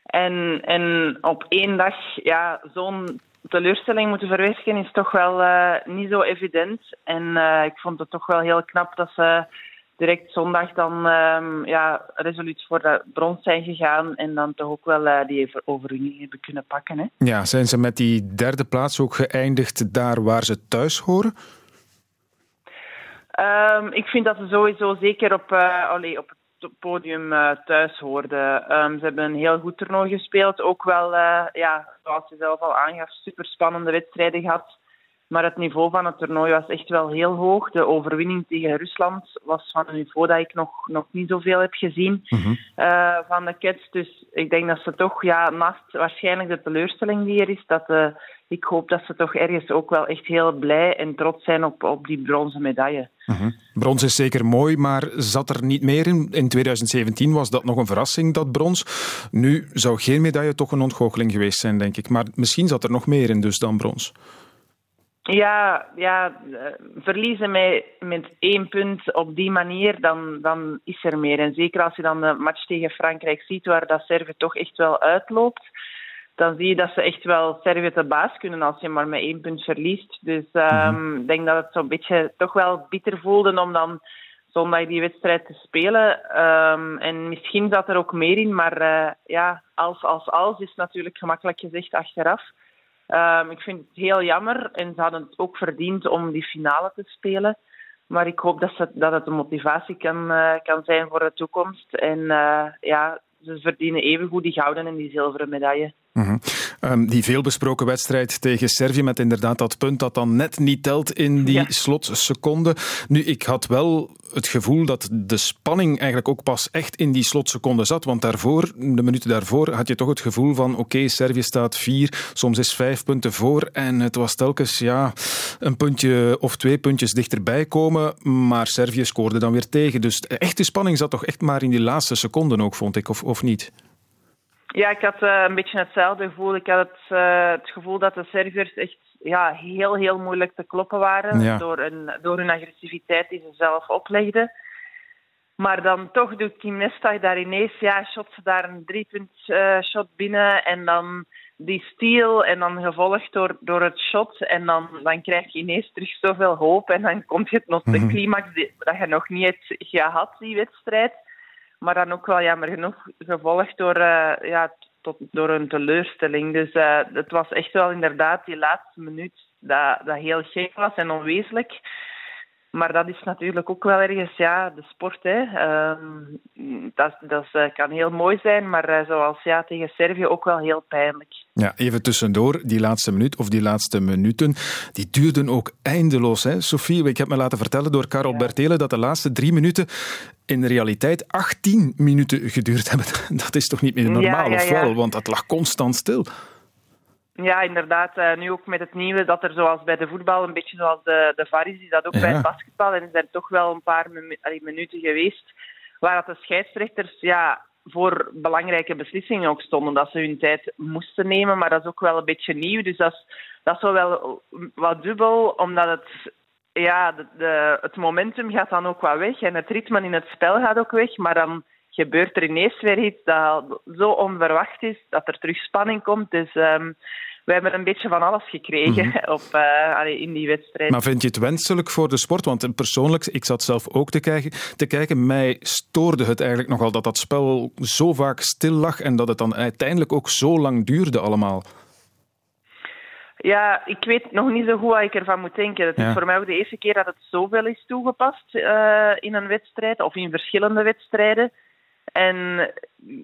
En, en op één dag ja, zo'n teleurstelling moeten verwerken is toch wel uh, niet zo evident. En uh, ik vond het toch wel heel knap dat ze direct zondag dan um, ja, resoluut voor de brons zijn gegaan en dan toch ook wel uh, die overwinning hebben kunnen pakken. Hè. Ja, zijn ze met die derde plaats ook geëindigd daar waar ze thuis horen? Um, ik vind dat ze sowieso zeker op, uh, allee, op het podium uh, thuis hoorden. Um, ze hebben een heel goed toernooi gespeeld. Ook wel, ja, zoals je zelf al aangaf, super spannende wedstrijden gehad. Maar het niveau van het toernooi was echt wel heel hoog. De overwinning tegen Rusland was van een niveau dat ik nog, nog niet zoveel heb gezien mm-hmm. uh, van de Cats. Dus ik denk dat ze toch, ja, naast waarschijnlijk de teleurstelling die er is, dat uh, ik hoop dat ze toch ergens ook wel echt heel blij en trots zijn op, op die bronzen medaille. Mm-hmm. Brons is zeker mooi, maar zat er niet meer in? In 2017 was dat nog een verrassing, dat brons. Nu zou geen medaille toch een ontgoocheling geweest zijn, denk ik. Maar misschien zat er nog meer in dus dan brons. Ja, ja verliezen met, met één punt op die manier, dan, dan is er meer. En zeker als je dan de match tegen Frankrijk ziet, waar dat Servië toch echt wel uitloopt, dan zie je dat ze echt wel Servië te baas kunnen als je maar met één punt verliest. Dus ik um, denk dat het zo'n beetje toch wel bitter voelde om dan zondag die wedstrijd te spelen. Um, en misschien zat er ook meer in, maar uh, ja, als, als, als is natuurlijk gemakkelijk gezegd achteraf. Um, ik vind het heel jammer en ze hadden het ook verdiend om die finale te spelen. Maar ik hoop dat, dat het een motivatie kan, uh, kan zijn voor de toekomst. En uh, ja, ze verdienen evengoed die gouden en die zilveren medaille. Mm-hmm. Um, die veelbesproken wedstrijd tegen Servië met inderdaad dat punt dat dan net niet telt in die ja. slotseconde. Nu, ik had wel het gevoel dat de spanning eigenlijk ook pas echt in die slotseconde zat. Want daarvoor, de minuten daarvoor, had je toch het gevoel van oké, okay, Servië staat vier, soms is vijf punten voor. En het was telkens ja, een puntje of twee puntjes dichterbij komen. Maar Servië scoorde dan weer tegen. Dus de echte spanning zat toch echt maar in die laatste seconden ook, vond ik, of, of niet? Ja, ik had uh, een beetje hetzelfde gevoel. Ik had het, uh, het gevoel dat de Serviërs echt ja, heel, heel moeilijk te kloppen waren ja. door, een, door hun agressiviteit die ze zelf oplegden. Maar dan toch doet Team Nesta daar ineens, ja, shot ze daar een driepunt uh, shot binnen en dan die steal en dan gevolgd door, door het shot en dan, dan krijg je ineens terug zoveel hoop en dan komt het nog de climax die, dat je nog niet hebt gehad, die wedstrijd. Maar dan ook wel jammer genoeg gevolgd door, uh, ja, tot, door een teleurstelling. Dus uh, het was echt wel inderdaad die laatste minuut dat, dat heel gek was en onwezenlijk. Maar dat is natuurlijk ook wel ergens ja, de sport. Hè. Um, dat dat uh, kan heel mooi zijn, maar uh, zoals ja, tegen Servië ook wel heel pijnlijk. Ja, even tussendoor, die laatste minuut of die laatste minuten, die duurden ook eindeloos. Hè? Sophie, ik heb me laten vertellen door Karel ja. Bertelen dat de laatste drie minuten in realiteit 18 minuten geduurd hebben. Dat is toch niet meer normaal, ja, ja, of wel? Want dat lag constant stil. Ja, inderdaad. Uh, nu ook met het nieuwe dat er zoals bij de voetbal, een beetje zoals de, de VAR is, is dat ook ja. bij het basketbal. En er zijn toch wel een paar minuten geweest waar dat de scheidsrechters ja, voor belangrijke beslissingen ook stonden. Dat ze hun tijd moesten nemen, maar dat is ook wel een beetje nieuw. Dus dat is, dat is wel wat dubbel, omdat het, ja, de, de, het momentum gaat dan ook wat weg. En het ritme in het spel gaat ook weg, maar dan gebeurt er ineens weer iets dat zo onverwacht is, dat er terug spanning komt. Dus um, we hebben een beetje van alles gekregen op, uh, in die wedstrijd. Maar vind je het wenselijk voor de sport? Want persoonlijk, ik zat zelf ook te kijken, te kijken. Mij stoorde het eigenlijk nogal dat dat spel zo vaak stil lag en dat het dan uiteindelijk ook zo lang duurde allemaal. Ja, ik weet nog niet zo goed wat ik ervan moet denken. Het ja. is voor mij ook de eerste keer dat het zoveel is toegepast uh, in een wedstrijd of in verschillende wedstrijden. En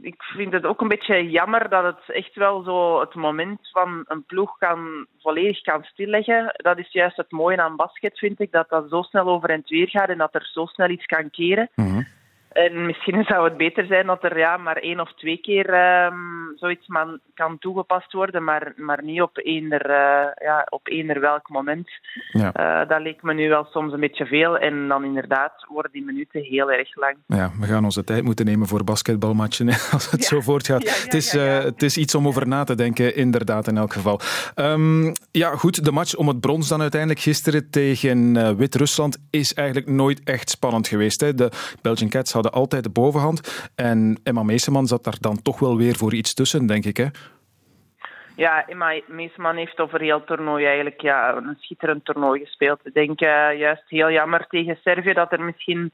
ik vind het ook een beetje jammer dat het echt wel zo het moment van een ploeg kan, volledig kan stilleggen. Dat is juist het mooie aan basket, vind ik, dat dat zo snel over en weer gaat en dat er zo snel iets kan keren. Mm-hmm. En misschien zou het beter zijn dat er ja, maar één of twee keer um, zoiets man, kan toegepast worden, maar, maar niet op eender, uh, ja, op eender welk moment. Ja. Uh, dat leek me nu wel soms een beetje veel. En dan inderdaad worden die minuten heel erg lang. Ja, we gaan onze tijd moeten nemen voor basketbalmatchen als het ja. zo voortgaat. Ja, het, is, uh, het is iets om over na te denken, inderdaad, in elk geval. Um, ja, goed, de match om het brons dan uiteindelijk gisteren tegen Wit-Rusland is eigenlijk nooit echt spannend geweest. Hè. De Belgian Cats hadden hadden altijd de bovenhand. En Emma Meeseman zat daar dan toch wel weer voor iets tussen, denk ik. Hè? Ja, Emma Meesman heeft over heel het toernooi eigenlijk ja, een schitterend toernooi gespeeld. Ik denk uh, juist heel jammer tegen Servië dat er misschien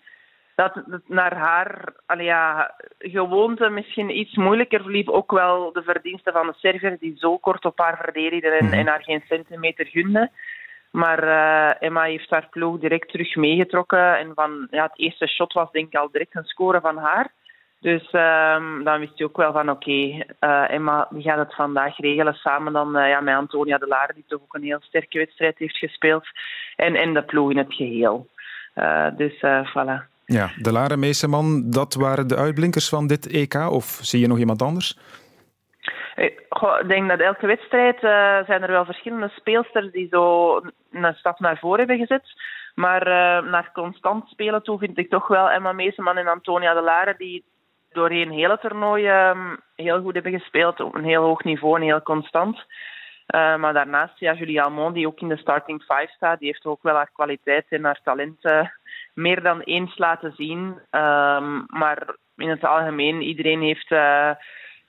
dat het naar haar allee, ja, gewoonte misschien iets moeilijker verliep. Ook wel de verdiensten van de Serviër die zo kort op haar verdedigde en, mhm. en haar geen centimeter gunde. Maar uh, Emma heeft haar ploeg direct terug meegetrokken. En van, ja, het eerste shot was denk ik al direct een score van haar. Dus um, dan wist je ook wel van oké, uh, Emma die gaat het vandaag regelen samen dan uh, ja, met Antonia de Laar, die toch ook een heel sterke wedstrijd heeft gespeeld. En, en de ploeg in het geheel. Dus voilà. Ja, de Lare Meeseman, dat waren de uitblinkers van dit EK? Of zie je nog iemand anders? Ik denk dat elke wedstrijd uh, zijn er wel verschillende speelsters die zo een stap naar voren hebben gezet. Maar uh, naar constant spelen toe vind ik toch wel Emma Meeseman en Antonia de Lare die doorheen hele toernooi um, heel goed hebben gespeeld op een heel hoog niveau en heel constant. Maar daarnaast, ja, Julie Almond, die ook in de starting five staat, die heeft ook wel haar kwaliteit en haar talent meer dan eens laten zien. Um, maar in het algemeen, iedereen heeft,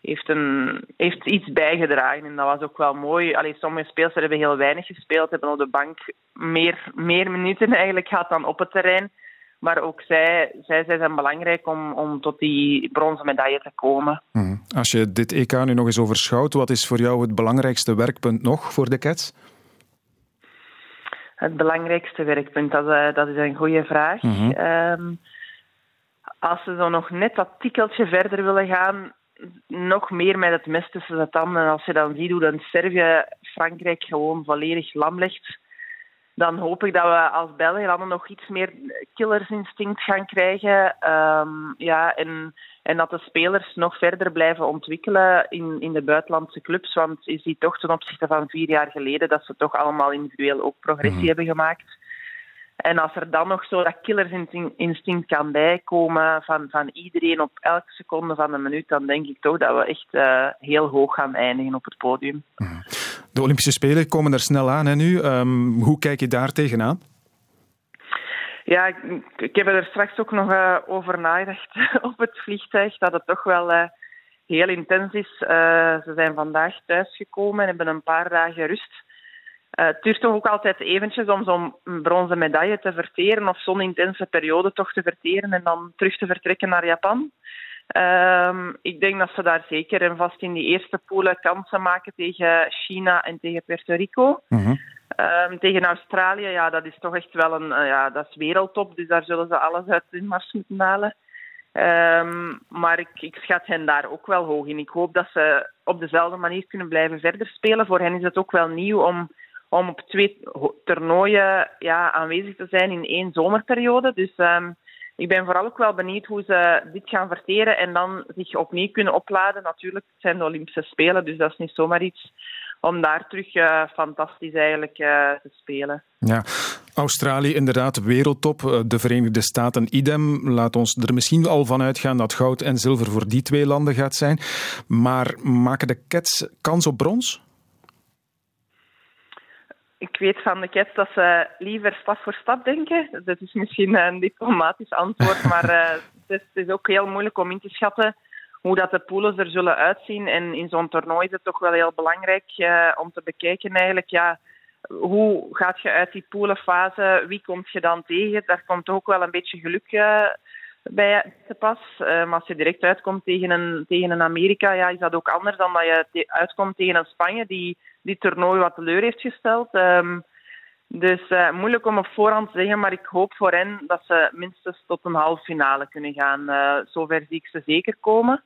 heeft, een, heeft iets bijgedragen. En dat was ook wel mooi. Allee, sommige spelers hebben heel weinig gespeeld, hebben op de bank meer, meer minuten eigenlijk gehad dan op het terrein. Maar ook zij, zij, zij zijn belangrijk om, om tot die bronzen medaille te komen. Mhm. Als je dit EK nu nog eens overschouwt, wat is voor jou het belangrijkste werkpunt nog voor de Cats? Het belangrijkste werkpunt, dat, uh, dat is een goede vraag. Mm um, als ze zo nog net dat tikkeltje verder willen gaan, nog meer met het mes tussen de tanden. En als je dan ziet hoe dan Servië Frankrijk gewoon volledig lam legt, dan hoop ik dat we als Belgen nog iets meer killersinstinct gaan krijgen. Um, ja, en, en dat de spelers nog verder blijven ontwikkelen in, in de buitenlandse clubs. Want je ziet toch ten opzichte van vier jaar geleden dat ze toch allemaal individueel ook progressie mhm. hebben gemaakt. En als er dan nog zo dat killersinstinct kan bijkomen van, van iedereen op elke seconde van de minuut, dan denk ik toch dat we echt uh, heel hoog gaan eindigen op het podium. Mhm. De Olympische Spelen komen er snel aan hè, nu. Um, hoe kijk je daar tegenaan? Ja, ik, ik, heb er straks ook nog uh, over nagedacht op het vliegtuig, dat het toch wel uh, heel intens is. ze zijn vandaag thuisgekomen en hebben een paar dagen rust. Uh, het duurt toch ook altijd eventjes om zo'n bronzen medaille te verteren of zo'n intense periode toch te verteren en dan terug te vertrekken naar Japan. Uh, ik denk dat ze daar zeker en vast in die eerste poelen kansen maken tegen China en tegen Puerto Rico. Uh tegen Australië, ja, dat is toch echt wel een uh, ja, dat is wereldtop, dus daar zullen ze alles uit hun mars moeten halen. Um, maar ik, ik schat hen daar ook wel hoog in. Ik hoop dat ze op dezelfde manier kunnen blijven verder spelen. Voor hen is het ook wel nieuw om om op twee toernooien ja, aanwezig te zijn in één zomerperiode. Dus um, ik ben vooral ook wel benieuwd hoe ze dit gaan verteren en dan zich opnieuw kunnen opladen. Natuurlijk, het zijn de Olympische Spelen, dus dat is niet zomaar iets om daar terug uh, fantastisch eigenlijk uh, te spelen. Ja, Australië inderdaad wereldtop. Eh, de Verenigde Staten idem. Laat ons er misschien al van uitgaan dat goud en zilver voor die twee landen gaat zijn. Maar maken de Cats kans op brons? Ik weet van de Cats dat ze liever stap voor stap denken. Dat is misschien een diplomatisch antwoord, maar uh, het, is, is, ook heel moeilijk om in te schatten hoe dat de pools er zullen uitzien. En in zo'n toernooi is het toch wel heel belangrijk uh, om te bekijken eigenlijk, ja, hoe gaat je uit die poolfase, wie komt je dan tegen? Daar komt ook wel een beetje geluk uh, bij te pas. maar als je direct uitkomt tegen een, tegen een Amerika, ja, is dat ook anders dan dat je uitkomt tegen een Spanje die die toernooi wat teleur heeft gesteld. Um, dus uh, moeilijk om op voorhand te zeggen, maar ik hoop voor hen dat ze minstens tot een halve finale kunnen gaan. Uh, zover zie ik ze zeker komen.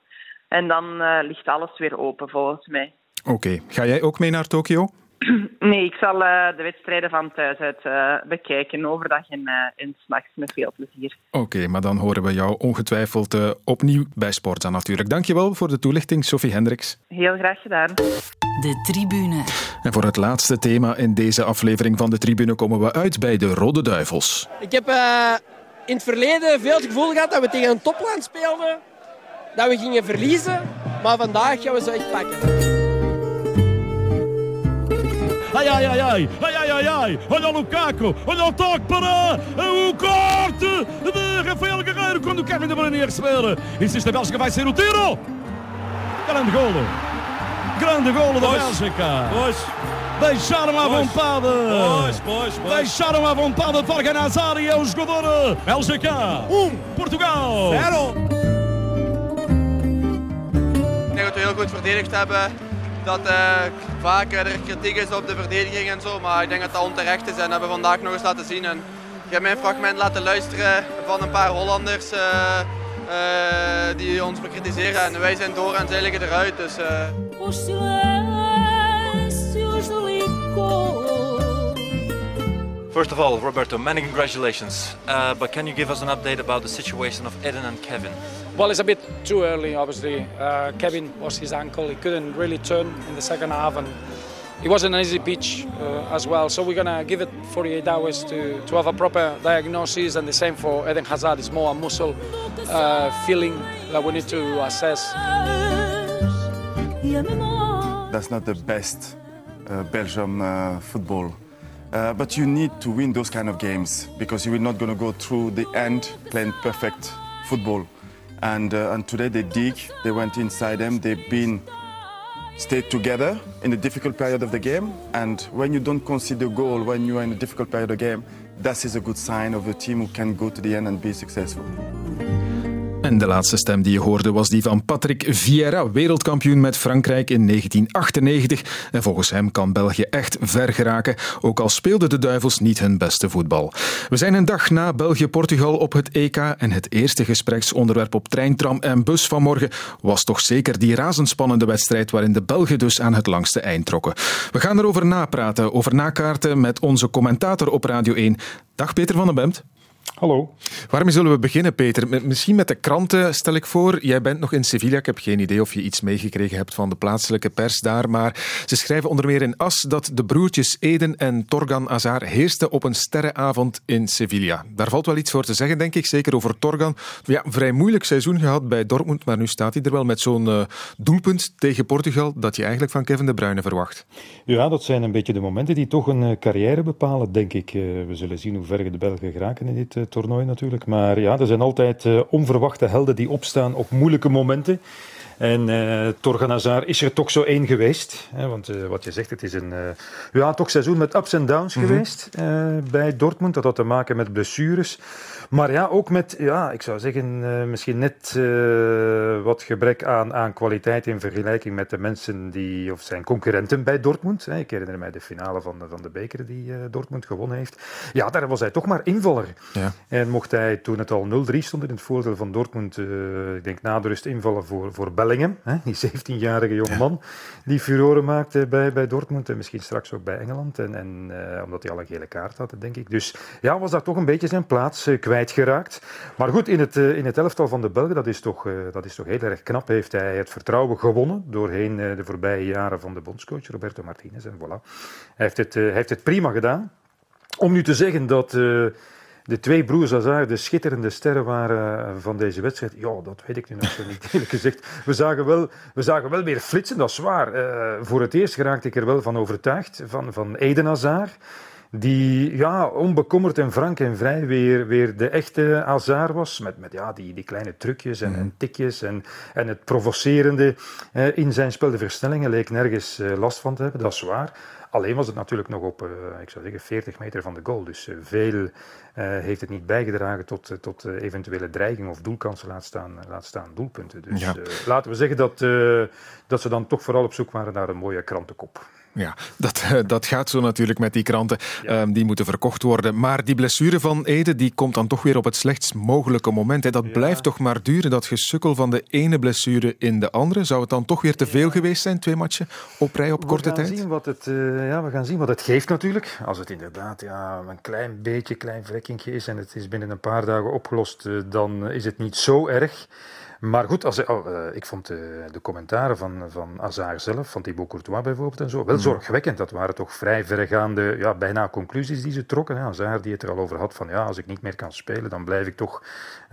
En dan uh, ligt alles weer open volgens mij. Oké, ga jij ook mee naar Tokio? Nee, ik zal de wedstrijden van thuis uit bekijken, overdag en, en s'nachts met veel plezier. Oké, maar dan horen we jou ongetwijfeld opnieuw bij Sportza natuurlijk. Dankjewel voor de toelichting, Sophie Hendricks. Heel graag gedaan. De tribune. En voor het laatste thema in deze aflevering van de tribune komen we uit bij de Rode Duivels. Ik heb in het verleden veel het gevoel gehad dat we tegen een topland speelden, dat we gingen verliezen, maar vandaag gaan we ze echt pakken. Ai, ai, ai, ai. Ai, ai, ai, ai. Olha o Lukaku. Olha o toque para o corte de Rafael Guerreiro quando o Kevin De Bruyne ia receber. Insiste a Bélgica, vai ser o tiro. Grande golo. Grande golo da Bélgica. Pois. Deixaram à vontade. Pois, pois, pois. Deixaram à vontade de Torgan Hazard e é o jogador Bélgica. Um. Portugal. Zero. Ik denk dat we heel goed verdedigd hebben. Dat uh, vaak er kritiek is op de verdediging en zo. Maar ik denk dat dat onterecht is en dat hebben we vandaag nog eens laten zien. En ik heb mijn fragment laten luisteren van een paar Hollanders uh, die ons bekritiseren. En wij zijn door en zij liggen eruit. Dus, First of all, Roberto, many congratulations. Uh, but can you give us an update about the situation of Eden and Kevin? Well, it's a bit too early, obviously. Uh, Kevin was his ankle. He couldn't really turn in the second half, and it wasn't an easy pitch uh, as well. So we're to give it 48 hours to, to have a proper diagnosis, and the same for Eden Hazard. It's more a muscle uh, feeling that we need to assess. That's not the best uh, Belgium uh, football. Uh, but you need to win those kind of games because you're not going to go through the end playing perfect football. And, uh, and today they dig, they went inside them, they've been stayed together in a difficult period of the game. And when you don't concede a goal when you are in a difficult period of the game, that is a good sign of a team who can go to the end and be successful. En de laatste stem die je hoorde was die van Patrick Vieira, wereldkampioen met Frankrijk in 1998. En volgens hem kan België echt ver geraken, ook al speelden de Duivels niet hun beste voetbal. We zijn een dag na België-Portugal op het EK en het eerste gespreksonderwerp op trein, tram en bus vanmorgen was toch zeker die razendspannende wedstrijd waarin de Belgen dus aan het langste eind trokken. We gaan erover napraten, over nakaarten met onze commentator op Radio 1. Dag Peter van den Bemt. Hallo. Waarmee zullen we beginnen, Peter? Misschien met de kranten, stel ik voor. Jij bent nog in Sevilla. Ik heb geen idee of je iets meegekregen hebt van de plaatselijke pers daar. Maar ze schrijven onder meer in As dat de broertjes Eden en Torgan Azar heersten op een sterrenavond in Sevilla. Daar valt wel iets voor te zeggen, denk ik. Zeker over Torgan. Ja, vrij moeilijk seizoen gehad bij Dortmund. Maar nu staat hij er wel met zo'n uh, doelpunt tegen Portugal dat je eigenlijk van Kevin De Bruyne verwacht. Ja, dat zijn een beetje de momenten die toch een uh, carrière bepalen, denk ik. Uh, we zullen zien hoe ver de Belgen geraken in dit toernooi natuurlijk. Maar ja, er zijn altijd uh, onverwachte helden die opstaan op moeilijke momenten. En uh, is er toch zo één geweest. Hè, want uh, wat je zegt, het is een ja, toch seizoen met ups en downs mm-hmm. geweest bij Dortmund. Dat had te maken met blessures. Maar ja, ook met, ja, ik zou zeggen, uh, misschien net uh, wat gebrek aan, aan kwaliteit in vergelijking met de mensen die, of zijn concurrenten bij Dortmund. Hè. Ik herinner mij de finale van de, van de beker die uh, Dortmund gewonnen heeft. Ja, daar was hij toch maar invaller. Ja. En mocht hij toen het al 0-3 stond in het voordeel van Dortmund, ik denk na de rust invallen voor, voor Bellingham, hè, die 17-jarige jongeman ja. die furoren maakte bij, bij Dortmund en misschien straks ook bij Engeland. En, en omdat hij al een gele kaart had, denk ik. Dus ja, was daar toch een beetje zijn plaats kwijt Maar goed, in het, in het elftal van de Belgen, dat is, toch, dat is toch heel erg knap, heeft hij het vertrouwen gewonnen doorheen de voorbije jaren van de bondscoach Roberto Martinez. En voilà. Hij heeft het, heeft het prima gedaan. Om nu te zeggen dat de twee broers Hazard de schitterende sterren waren van deze wedstrijd, ja, dat weet ik nu nog niet, eerlijk gezegd. We zagen wel, we zagen wel weer flitsen, dat is waar. Voor het eerst geraakte ik er wel van overtuigd, van, van Eden Hazard die ja, onbekommerd en frank en vrij weer, weer de echte Hazard was. Met, met ja, die, die kleine trucjes en, en tikjes en, en het provocerende eh, in zijn spel. De versnellingen leek nergens eh, last van te hebben, dat is waar. Alleen was het natuurlijk nog op, uh, ik zou zeggen, 40 meter van de goal. Dus uh, veel uh, heeft het niet bijgedragen tot, tot eventuele dreiging of doelkansen, laat staan, laat staan doelpunten. Dus ja. laten we zeggen dat, dat ze dan toch vooral op zoek waren naar een mooie krantenkop. Ja, dat, dat gaat zo natuurlijk met die kranten. Ja. Um, die moeten verkocht worden. Maar die blessure van Ede die komt dan toch weer op het slechtst mogelijke moment. Hè. Dat ja. blijft toch maar duren, dat gesukkel van de ene blessure in de andere. Zou het dan toch weer te veel geweest zijn, twee matchen op rij op korte we tijd? Zien wat het, uh, ja, we gaan zien wat het geeft natuurlijk. Als het inderdaad ja, een klein beetje, klein vrekkingje is en het is binnen een paar dagen opgelost, uh, dan is het niet zo erg. Maar goed, als, oh, uh, ik vond de, de, commentaren van, van Azar zelf, van Thibaut Courtois bijvoorbeeld en zo, wel mm. zorgwekkend. Dat waren toch vrij verregaande, ja, bijna conclusies die ze trokken. Hè. Azar die het er al over had van, ja, als ik niet meer kan spelen, dan blijf ik toch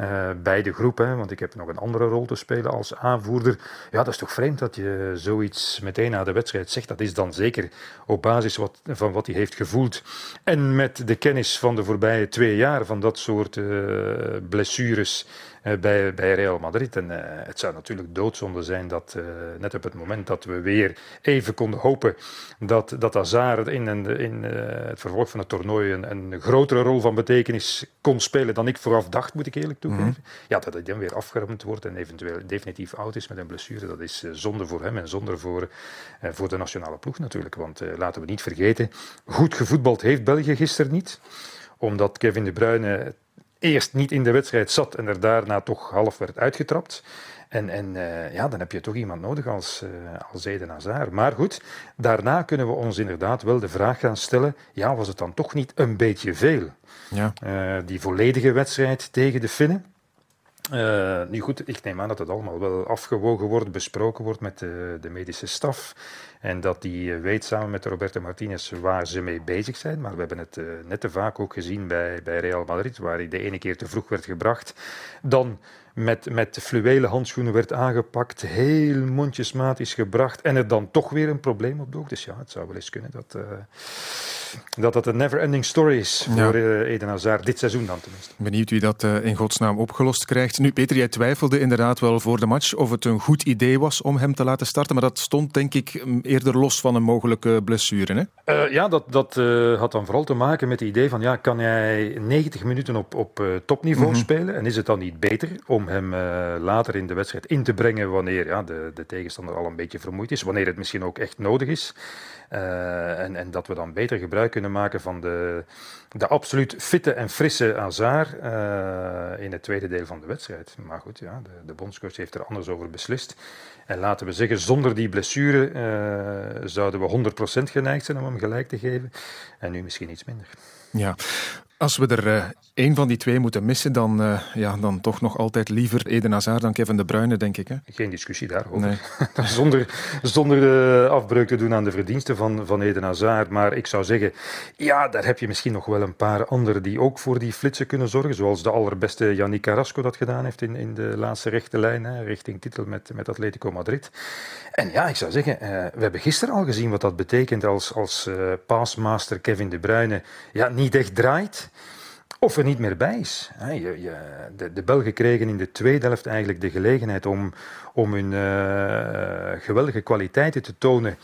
uh, bij de groep. Hè, want ik heb nog een andere rol te spelen als aanvoerder. Ja, dat is toch vreemd dat je zoiets meteen na de wedstrijd zegt. Dat is dan zeker op basis wat, van wat hij heeft gevoeld. En met de kennis van de voorbije twee jaar van dat soort uh, blessures bij, bij Real Madrid. En uh, het zou natuurlijk doodzonde zijn dat net op het moment dat we weer even konden hopen dat, dat Hazard in, het vervolg van het toernooi een, een, grotere rol van betekenis kon spelen dan ik vooraf dacht, moet ik eerlijk toegeven. Mm -hmm. Ja, dat hij dan weer afgeremd wordt en eventueel definitief oud is met een blessure, dat is zonde voor hem en zonde voor, voor de nationale ploeg natuurlijk. Want laten we niet vergeten, goed gevoetbald heeft België gisteren niet omdat Kevin De Bruyne eerst niet in de wedstrijd zat en er daarna toch half werd uitgetrapt. En, en uh, ja, dan heb je toch iemand nodig als, uh, als Eden Hazard. Maar goed, daarna kunnen we ons inderdaad wel de vraag gaan stellen: ja, was het dan toch niet een beetje veel? Ja. Uh, die volledige wedstrijd tegen de Finnen. Uh, nu goed, ik neem aan dat het allemaal wel afgewogen wordt, besproken wordt met de, de medische staf. En dat die weet samen met Roberto Martinez waar ze mee bezig zijn. Maar we hebben het net te vaak ook gezien bij, bij Real Madrid, waar hij de ene keer te vroeg werd gebracht. Dan met, met fluwelen handschoenen werd aangepakt, heel mondjesmaat is gebracht en er dan toch weer een probleem opdook. Dus ja, het zou wel eens kunnen dat uh, dat, dat een never-ending story is voor ja. Eden Hazard, dit seizoen dan tenminste. Benieuwd wie dat uh, in godsnaam opgelost krijgt. Nu, Peter, jij twijfelde inderdaad wel voor de match of het een goed idee was om hem te laten starten, maar dat stond denk ik eerder los van een mogelijke blessure. Hè? Ja, dat, dat had dan vooral te maken met het idee van, ja, kan hij 90 minuten op, op topniveau mm -hmm. spelen en is het dan niet beter om hem later in de wedstrijd in te brengen wanneer ja, de, de tegenstander al een beetje vermoeid is, wanneer het misschien ook echt nodig is. Uh, en, en, dat we dan beter gebruik kunnen maken van de, de absoluut fitte en frisse Hazard uh, in het tweede deel van de wedstrijd. Maar goed, ja, de, de bondscoach heeft er anders over beslist. En laten we zeggen, zonder die blessure zouden we 100% geneigd zijn om hem gelijk te geven. En nu misschien iets minder. Ja, als we er uh, één van die twee moeten missen, dan, uh, ja, dan toch nog altijd liever Eden Hazard dan Kevin De Bruyne, denk ik. Hè? Geen discussie daarover. Nee. zonder zonder uh, afbreuk te doen aan de verdiensten van, van Eden Hazard. Maar ik zou zeggen, ja, daar heb je misschien nog wel een paar anderen die ook voor die flitsen kunnen zorgen. Zoals de allerbeste Yannick Carrasco dat gedaan heeft in, in de laatste rechte lijn, hè, richting titel met, met Atletico Madrid. En ja, ik zou zeggen, we hebben gisteren al gezien wat dat betekent als, als paasmaster Kevin De Bruyne ja, niet echt draait. Of er niet meer bij is. De, Belgen kregen in de tweede helft eigenlijk de gelegenheid om, om hun uh, geweldige kwaliteiten te tonen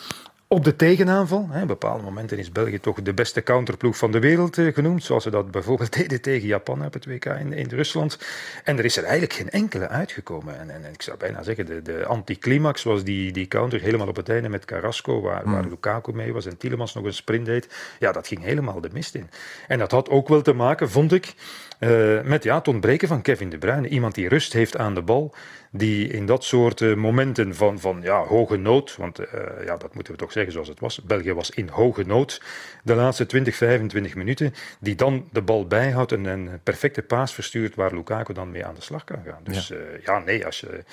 op de tegenaanval. Op bepaalde momenten is België toch de beste counterploeg van de wereld eh, genoemd. Zoals ze dat bijvoorbeeld deden tegen Japan op het WK in, in Rusland. En er is er eigenlijk geen enkele uitgekomen. En, en, en ik zou bijna zeggen, de, de anticlimax was die, die counter helemaal op het einde met Carrasco, waar, hmm. waar Lukaku mee was en Tielemans nog een sprint deed. Ja, dat ging helemaal de mist in. En dat had ook wel te maken, vond ik, uh, met ja, het ontbreken van Kevin De Bruyne. Iemand die rust heeft aan de bal die in dat soort uh, momenten van, van ja, hoge nood, want uh, ja, dat moeten we toch zeggen zoals het was, België was in hoge nood de laatste 20, 25 minuten, die dan de bal bijhoudt en een perfecte paas verstuurt waar Lukaku dan mee aan de slag kan gaan. Dus ja, uh, ja nee, als, je,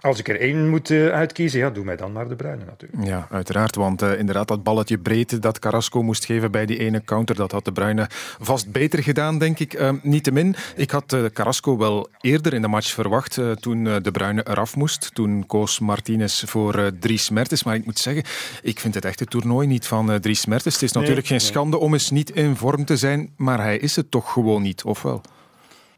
als ik er één moet uitkiezen, ja, doe mij dan maar de Bruyne natuurlijk. Ja, uiteraard, want inderdaad dat balletje breedte dat Carrasco moest geven bij die ene counter, dat had de Bruyne vast beter gedaan, denk ik. Niettemin, ik had Carrasco wel eerder in de match verwacht, toen de Bruyne eraf moest. Toen koos Martinez voor uh, Dries Mertens. Maar ik moet zeggen, ik vind het echte toernooi niet van uh, Dries Mertens. Het is natuurlijk geen nee. schande om eens niet in vorm te zijn, maar hij is het toch gewoon niet, of wel?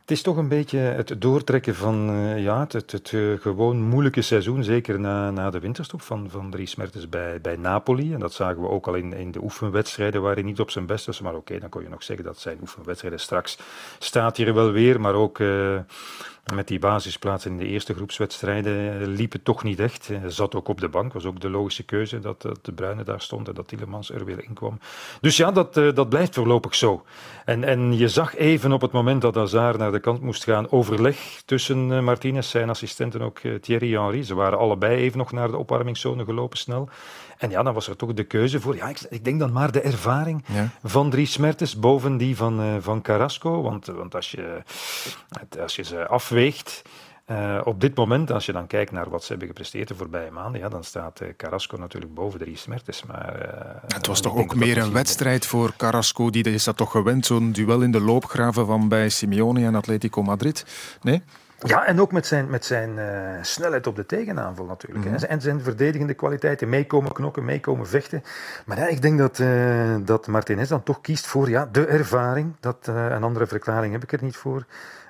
Het is toch een beetje het doortrekken van uh, ja, het, het, het uh, gewoon moeilijke seizoen, zeker na, na de winterstop van, van Dries Mertens bij, bij Napoli. En dat zagen we ook al in, in de oefenwedstrijden waar hij niet op zijn best was. Maar oké, okay, dan kon je nog zeggen dat zijn oefenwedstrijden straks staat hier wel weer, maar ook... Uh, met die basisplaats in de eerste groepswedstrijden liep het toch niet echt. Hij zat ook op de bank, was ook de logische keuze dat, dat de Bruyne daar stond en dat Tielemans er weer in kwam. Dus ja, dat, dat blijft voorlopig zo. En, en je zag even op het moment dat Hazard naar de kant moest gaan, overleg tussen Martinez, zijn assistent en ook Thierry Henry. Ze waren allebei even nog naar de opwarmingszone gelopen snel. En ja, dan was er toch de keuze voor, ja, ik, ik denk dan maar de ervaring ja. van Dries Mertens boven die van, uh, van Carrasco. Want, want als, je, als je ze afweegt, Uh, op dit moment, als je dan kijkt naar wat ze hebben gepresteerd de voorbije maanden, ja, dan staat uh, Carrasco natuurlijk boven Dries Mertens. Maar, uh, het was toch ook meer een wedstrijd voor Carrasco, die is dat toch gewend, zo'n duel in de loopgraven van bij Simeone en Atletico Madrid? Nee? Ja, en ook met zijn, met zijn snelheid op de tegenaanval natuurlijk. Mm -hmm. En zijn verdedigende kwaliteiten, meekomen knokken, meekomen vechten. Maar ja, ik denk dat, dat Martinez dan toch kiest voor ja, de ervaring. Dat, een andere verklaring heb ik er niet voor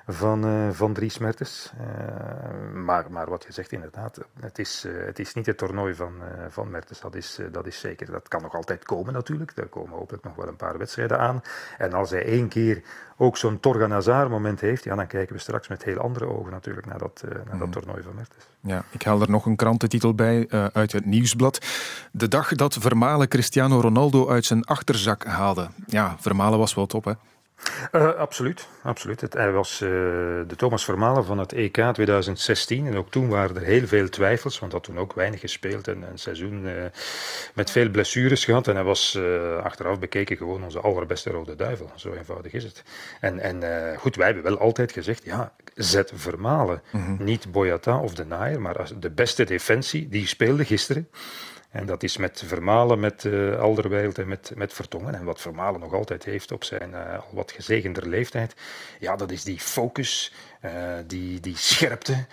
van, uh, van Dries Mertens. Uh, maar, maar wat je zegt inderdaad, het is, uh, het is niet het toernooi van, van Mertens, dat is, dat is zeker. Dat kan nog altijd komen natuurlijk, er komen hopelijk nog wel een paar wedstrijden aan. En als hij één keer ook zo'n Torgan Hazard moment heeft, ja, dan kijken we straks met heel andere ogen natuurlijk naar dat, naar dat toernooi van Mertens. Ja, ik haal er nog een krantentitel bij uit het Nieuwsblad. De dag dat Vermalen Cristiano Ronaldo uit zijn achterzak haalde. Ja, Vermalen was wel top hè? Uh, absoluut, absoluut. Het, hij was uh, de Thomas Vermalen van het EK 2016. En ook toen waren er heel veel twijfels, want hij had toen ook weinig gespeeld en een seizoen uh, met veel blessures gehad. En hij was achteraf bekeken gewoon onze allerbeste rode duivel. Zo eenvoudig is het. En, en goed, wij hebben wel altijd gezegd, ja, zet Vermalen. Mm -hmm. Niet Boyata of de Naaier, maar de beste defensie, die speelde gisteren. En dat is met Vermalen, met uh, Alderweireld en met, met Vertongen. En wat Vermalen nog altijd heeft op zijn uh, al wat gezegender leeftijd, ja, dat is die focus, uh, die, die scherpte,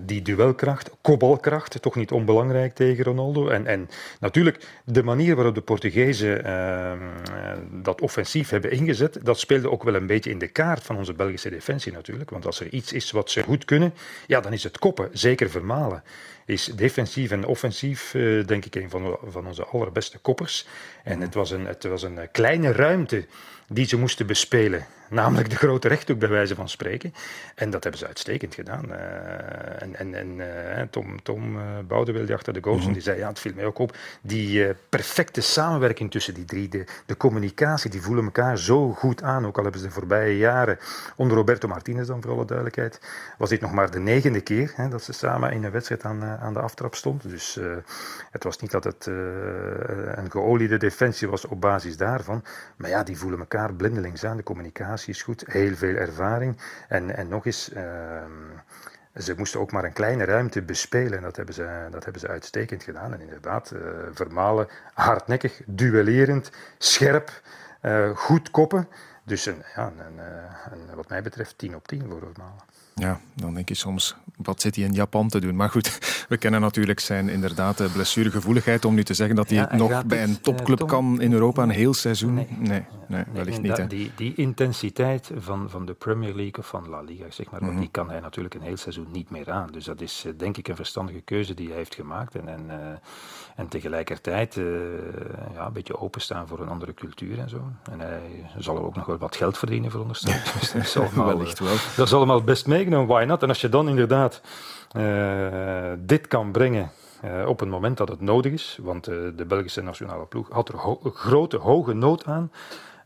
die duelkracht, kopbalkracht, toch niet onbelangrijk tegen Ronaldo. En, en natuurlijk, de manier waarop de Portugezen dat offensief hebben ingezet, dat speelde ook wel een beetje in de kaart van onze Belgische defensie natuurlijk. Want als er iets is wat ze goed kunnen, ja, dan is het koppen, zeker Vermalen is defensief en offensief, uh, denk ik, een van, van onze allerbeste koppers. En het was, een, het was een kleine ruimte die ze moesten bespelen. Namelijk de grote rechthoek, bij wijze van spreken. En dat hebben ze uitstekend gedaan. Uh, en en, en uh, Tom, Tom uh, Boudewil, die achter de goals, mm -hmm. die zei, ja, het viel mij ook op, die perfecte samenwerking tussen die drie, de, de, communicatie, die voelen elkaar zo goed aan. Ook al hebben ze de voorbije jaren, onder Roberto Martinez dan voor alle duidelijkheid, was dit nog maar de negende keer hè, dat ze samen in een wedstrijd aan, aan de aftrap stonden. Dus het was niet dat het een geoliede defensie was op basis daarvan. Maar ja, die voelen elkaar blindelings aan, de communicatie is goed, heel veel ervaring. En, en nog eens, uh, ze moesten ook maar een kleine ruimte bespelen. En dat hebben ze, dat hebben ze uitstekend gedaan. En inderdaad, uh, Vermalen hardnekkig, duellerend, scherp, uh, goed koppen. Dus een, ja, een, een, wat mij betreft 10 op 10 voor Vermalen. Ja, dan denk je soms, wat zit hij in Japan te doen? Maar goed, we kennen natuurlijk zijn inderdaad blessuregevoeligheid. Om nu te zeggen dat hij ja, nog bij een topclub uh, kan in Europa een heel seizoen. Nee, nee, nee wellicht niet. Dat, die, die intensiteit van, van de Premier League of van La Liga, zeg maar, mm -hmm. die kan hij natuurlijk een heel seizoen niet meer aan. Dus dat is denk ik een verstandige keuze die hij heeft gemaakt. En, en, uh, en tegelijkertijd uh, ja, een beetje openstaan voor een andere cultuur en zo. En hij zal ook nog wel wat geld verdienen, veronderstel ik. Dus dat is allemaal, wellicht wel. Dat is allemaal best mee meegenomen, why not? En als je dan inderdaad uh, dit kan brengen uh, op een moment dat het nodig is, want de Belgische nationale ploeg had er ho grote, hoge nood aan,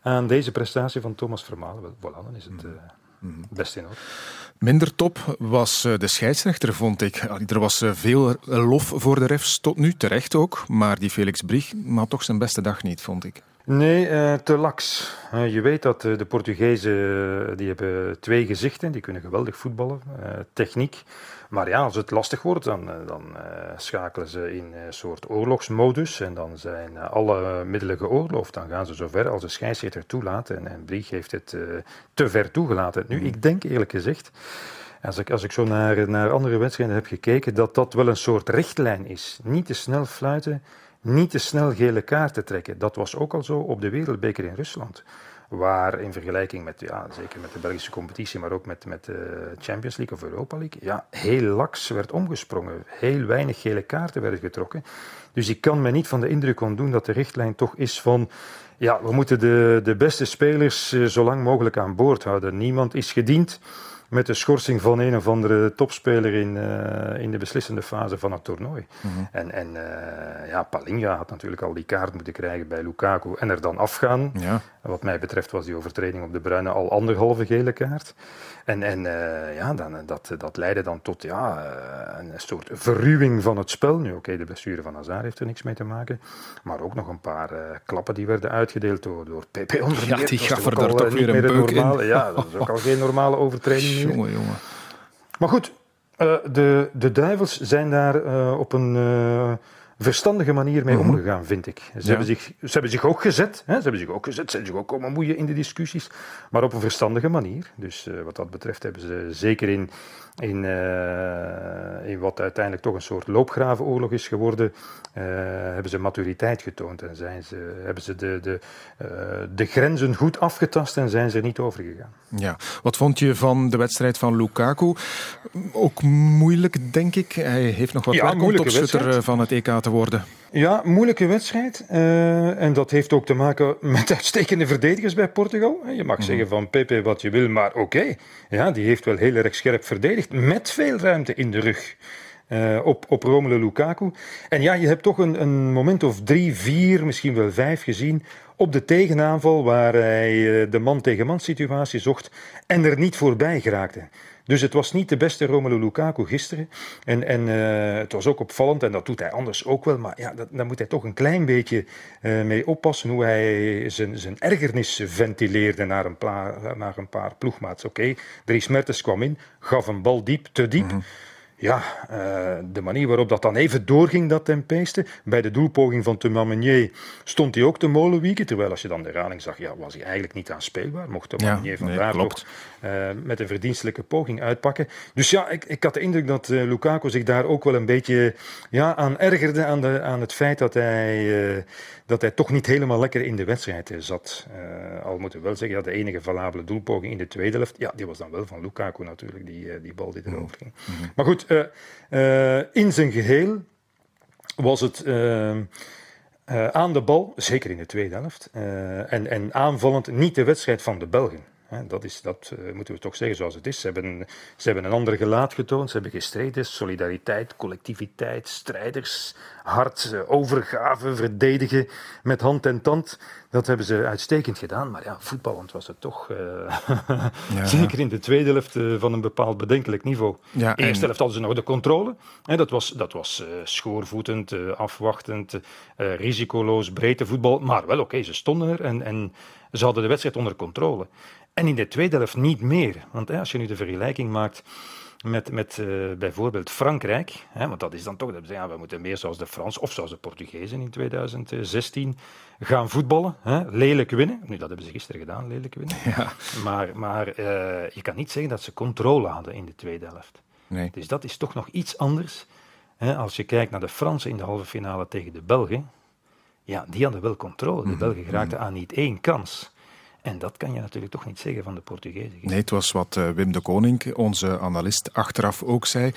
aan deze prestatie van Thomas Vermalen. Voilà, dan is het mm. Best in orde. Minder top was de scheidsrechter, vond ik. Er was veel lof voor de refs tot nu, terecht ook. Maar die Felix Brig had toch zijn beste dag niet, vond ik. Nee, te laks. Je weet dat de Portugezen die hebben twee gezichten, die kunnen geweldig voetballen, techniek. Maar ja, als het lastig wordt, dan, dan schakelen ze in een soort oorlogsmodus en dan zijn alle middelen geoorloofd. Dan gaan ze zover als de scheidsrechter toelaat en, en Brieg heeft het te ver toegelaten. Nu, ik denk eerlijk gezegd, als ik, als ik zo naar, naar andere wedstrijden heb gekeken, dat dat wel een soort richtlijn is. Niet te snel fluiten niet te snel gele kaarten trekken. Dat was ook al zo op de Wereldbeker in Rusland. Waar in vergelijking met, ja, zeker met de Belgische competitie, maar ook met, met de Champions League of Europa League, ja, heel laks werd omgesprongen. Heel weinig gele kaarten werden getrokken. Dus ik kan me niet van de indruk ontdoen dat de richtlijn toch is van, ja, we moeten de, de beste spelers eh, zo lang mogelijk aan boord houden. Niemand is gediend met de schorsing van een of andere topspeler in, uh, in de beslissende fase van het toernooi. Mm -hmm. En, en uh, ja, Palinga had natuurlijk al die kaart moeten krijgen bij Lukaku en er dan afgaan. Ja. Wat mij betreft was die overtreding op de Bruine al anderhalve gele kaart. En, en uh, ja, dan, dat, dat leidde dan tot ja, een soort verruwing van het spel. Nu, oké, okay, de blessure van Hazard heeft er niks mee te maken. Maar ook nog een paar klappen die werden uitgedeeld door, door PP onder Ja, die gaf er daar toch weer een beuk normale, in. Ja, dat is ook al geen normale overtreding Jongen, jongen. Maar goed, Uh, de, de duivels zijn daar op een verstandige manier mee mm-hmm. omgegaan, vind ik. Ze, ja. hebben zich, ze hebben zich ook gezet. Hè? Ze hebben zich ook gezet. Ze hebben zich ook komen moeien in de discussies. Maar op een verstandige manier. Dus wat dat betreft hebben ze zeker in, in, uh, in wat uiteindelijk toch een soort loopgravenoorlog is geworden, uh, hebben ze maturiteit getoond en zijn ze, hebben ze de, de, uh, de grenzen goed afgetast en zijn ze er niet over gegaan. Ja, wat vond je van de wedstrijd van Lukaku? Ook moeilijk, denk ik. Hij heeft nog wat ja, werk om topschutter van het EK te worden. Ja, moeilijke wedstrijd. Uh, en dat heeft ook te maken met uitstekende verdedigers bij Portugal. Je mag mm. zeggen van Pepe wat je wil, maar oké. Okay. Ja, die heeft wel heel erg scherp verdedigd. Met veel ruimte in de rug. Uh, op, op Romelu Lukaku. En ja, je hebt toch een, een moment of drie, vier, misschien wel vijf gezien op de tegenaanval waar hij uh, de man-tegen-man situatie zocht en er niet voorbij geraakte. Dus het was niet de beste Romelu Lukaku gisteren. En, en uh, het was ook opvallend, en dat doet hij anders ook wel. Maar ja, dat, daar moet hij toch een klein beetje uh, mee oppassen hoe hij zijn, zijn ergernis ventileerde naar een, naar een paar ploegmaats. Oké, okay, Dries Mertens kwam in, gaf een bal diep, te diep. -hmm ja, uh, de manier waarop dat dan even doorging, dat tempeeste. Bij de doelpoging van Tumamenier stond hij ook te molenwieken. Terwijl als je dan de herhaling zag, ja, was hij eigenlijk niet aanspeelbaar. Mocht Tumamenier ja, vandaar nee, nog uh, met een verdienstelijke poging uitpakken. Dus ja, ik, ik had de indruk dat uh, Lukaku zich daar ook wel een beetje ja, aan ergerde. Aan, de, aan het feit dat hij, dat hij toch niet helemaal lekker in de wedstrijd zat. al moeten we wel zeggen, ja, de enige valabele doelpoging in de tweede helft, ja, die was dan wel van Lukaku natuurlijk, die, die bal die erover ging. Mm -hmm. Maar goed, in zijn geheel was het uh, aan de bal, zeker in de tweede helft, en, en aanvallend niet de wedstrijd van de Belgen. Dat, is, dat uh, moeten we toch zeggen zoals het is. Ze hebben, ze hebben een ander gelaat getoond. Ze hebben gestreden. Solidariteit, collectiviteit, strijders, hart, uh, overgave, verdedigen met hand en tand. Dat hebben ze uitstekend gedaan. Maar ja, voetballend was het toch, uh, ja, zeker in de tweede helft, van een bepaald bedenkelijk niveau. Ja, eerste helft hadden ze nog de controle. dat was, dat was schoorvoetend, afwachtend, risicoloos, breedte voetbal. Maar wel oké, okay, ze stonden er en, en ze hadden de wedstrijd onder controle. En in de tweede helft niet meer. Want hè, als je nu de vergelijking maakt met, met uh, bijvoorbeeld Frankrijk, hè, want dat is dan toch, dat ja, we moeten meer zoals de Frans of zoals de Portugezen in 2016 gaan voetballen, hè, lelijk winnen. Nu, dat hebben ze gisteren gedaan, lelijk winnen. Ja. Maar, maar uh, je kan niet zeggen dat ze controle hadden in de tweede helft. Nee. Dus dat is toch nog iets anders. Hè, als je kijkt naar de Fransen in de halve finale tegen de Belgen, ja, die hadden wel controle. De mhm. Belgen raakten aan niet één kans. En dat kan je natuurlijk toch niet zeggen van de Portugezen. Nee, het was wat uh, Wim de Koning, onze analist, achteraf ook zei.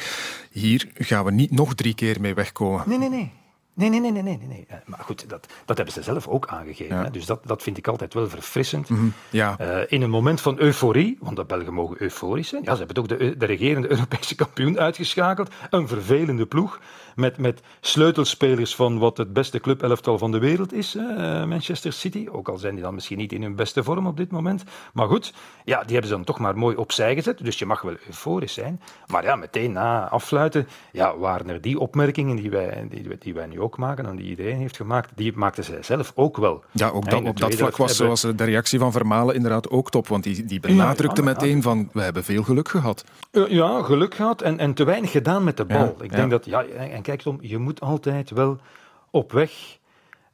Hier gaan we niet nog drie keer mee wegkomen. Nee, nee, nee. Nee, nee, nee, nee, nee. nee. Eh, maar goed, dat, dat hebben ze zelf ook aangegeven. Ja. Hè? Dus dat, dat vind ik altijd wel verfrissend. Mm -hmm. ja. uh, in een moment van euforie, want de Belgen mogen euforisch zijn. Ja, ze hebben ook de, de regerende Europese kampioen uitgeschakeld. Een vervelende ploeg met, met sleutelspelers van wat het beste clubelftal van de wereld is, uh, Manchester City. Ook al zijn die dan misschien niet in hun beste vorm op dit moment. Maar goed, ja, die hebben ze dan toch maar mooi opzij gezet. Dus je mag wel euforisch zijn. Maar ja, meteen na afsluiten, ja, waren er die opmerkingen die wij, die, die wij nu ook maken en die iedereen heeft gemaakt, die maakten zij zelf ook wel. Ja, ook dat, op dat vlak was, was de reactie van Vermalen inderdaad ook top. Want die, die benadrukte ja, ja, meteen van, we hebben veel geluk gehad. Ja, geluk gehad en, en te weinig gedaan met de bal. Ik denk dat, ja, en kijk Tom, je moet altijd wel op weg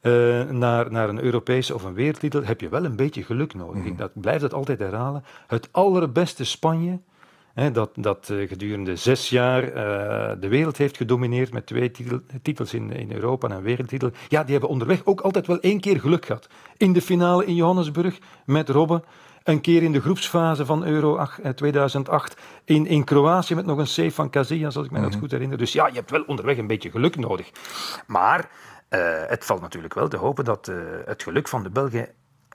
uh, naar, naar een Europese of een wereldtitel, heb je wel een beetje geluk nodig. Mm. Ik dat, blijf dat altijd herhalen. Het allerbeste Spanje, hè, dat, dat uh, gedurende zes jaar uh, de wereld heeft gedomineerd met twee titel, titels in, in Europa en een wereldtitel, ja, die hebben onderweg ook altijd wel één keer geluk gehad. In de finale in Johannesburg met Robben. Een keer in de groepsfase van Euro 2008 eh, in, in Kroatië met nog een save van Casillas, als ik me dat mhm. goed herinner. Dus ja, je hebt wel onderweg een beetje geluk nodig. Maar uh, het valt natuurlijk wel te hopen dat uh, het geluk van de Belgen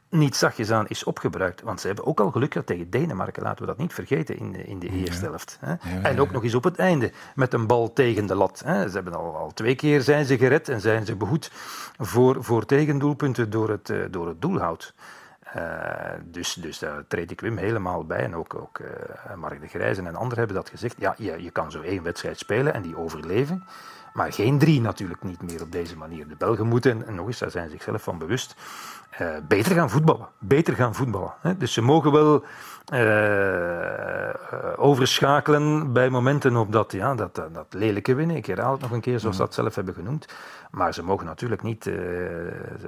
niet zachtjes aan is opgebruikt. Want ze hebben ook al geluk gehad tegen Denemarken, laten we dat niet vergeten in de, in de eerste helft. Hè. Ja, en ook nog eens op het einde met een bal tegen de lat. Hè. Ze hebben al, al twee keer zijn ze gered en zijn ze behoed voor, voor tegendoelpunten door het, door het doelhout. Uh, dus, dus daar treed ik Wim helemaal bij. En ook, ook uh, Mark de Grijzen en anderen hebben dat gezegd. Ja, je, je kan zo één wedstrijd spelen en die overleven. Maar geen drie natuurlijk niet meer op deze manier. De Belgen moeten, en nog eens, daar zijn ze zichzelf van bewust, uh, beter gaan voetballen. Beter gaan voetballen. Hè. Dus ze mogen wel overschakelen bij momenten op dat, ja, dat, dat, lelijke winnen. Ik herhaal het nog een keer zoals ze mhm. dat zelf hebben genoemd. Maar ze mogen natuurlijk niet,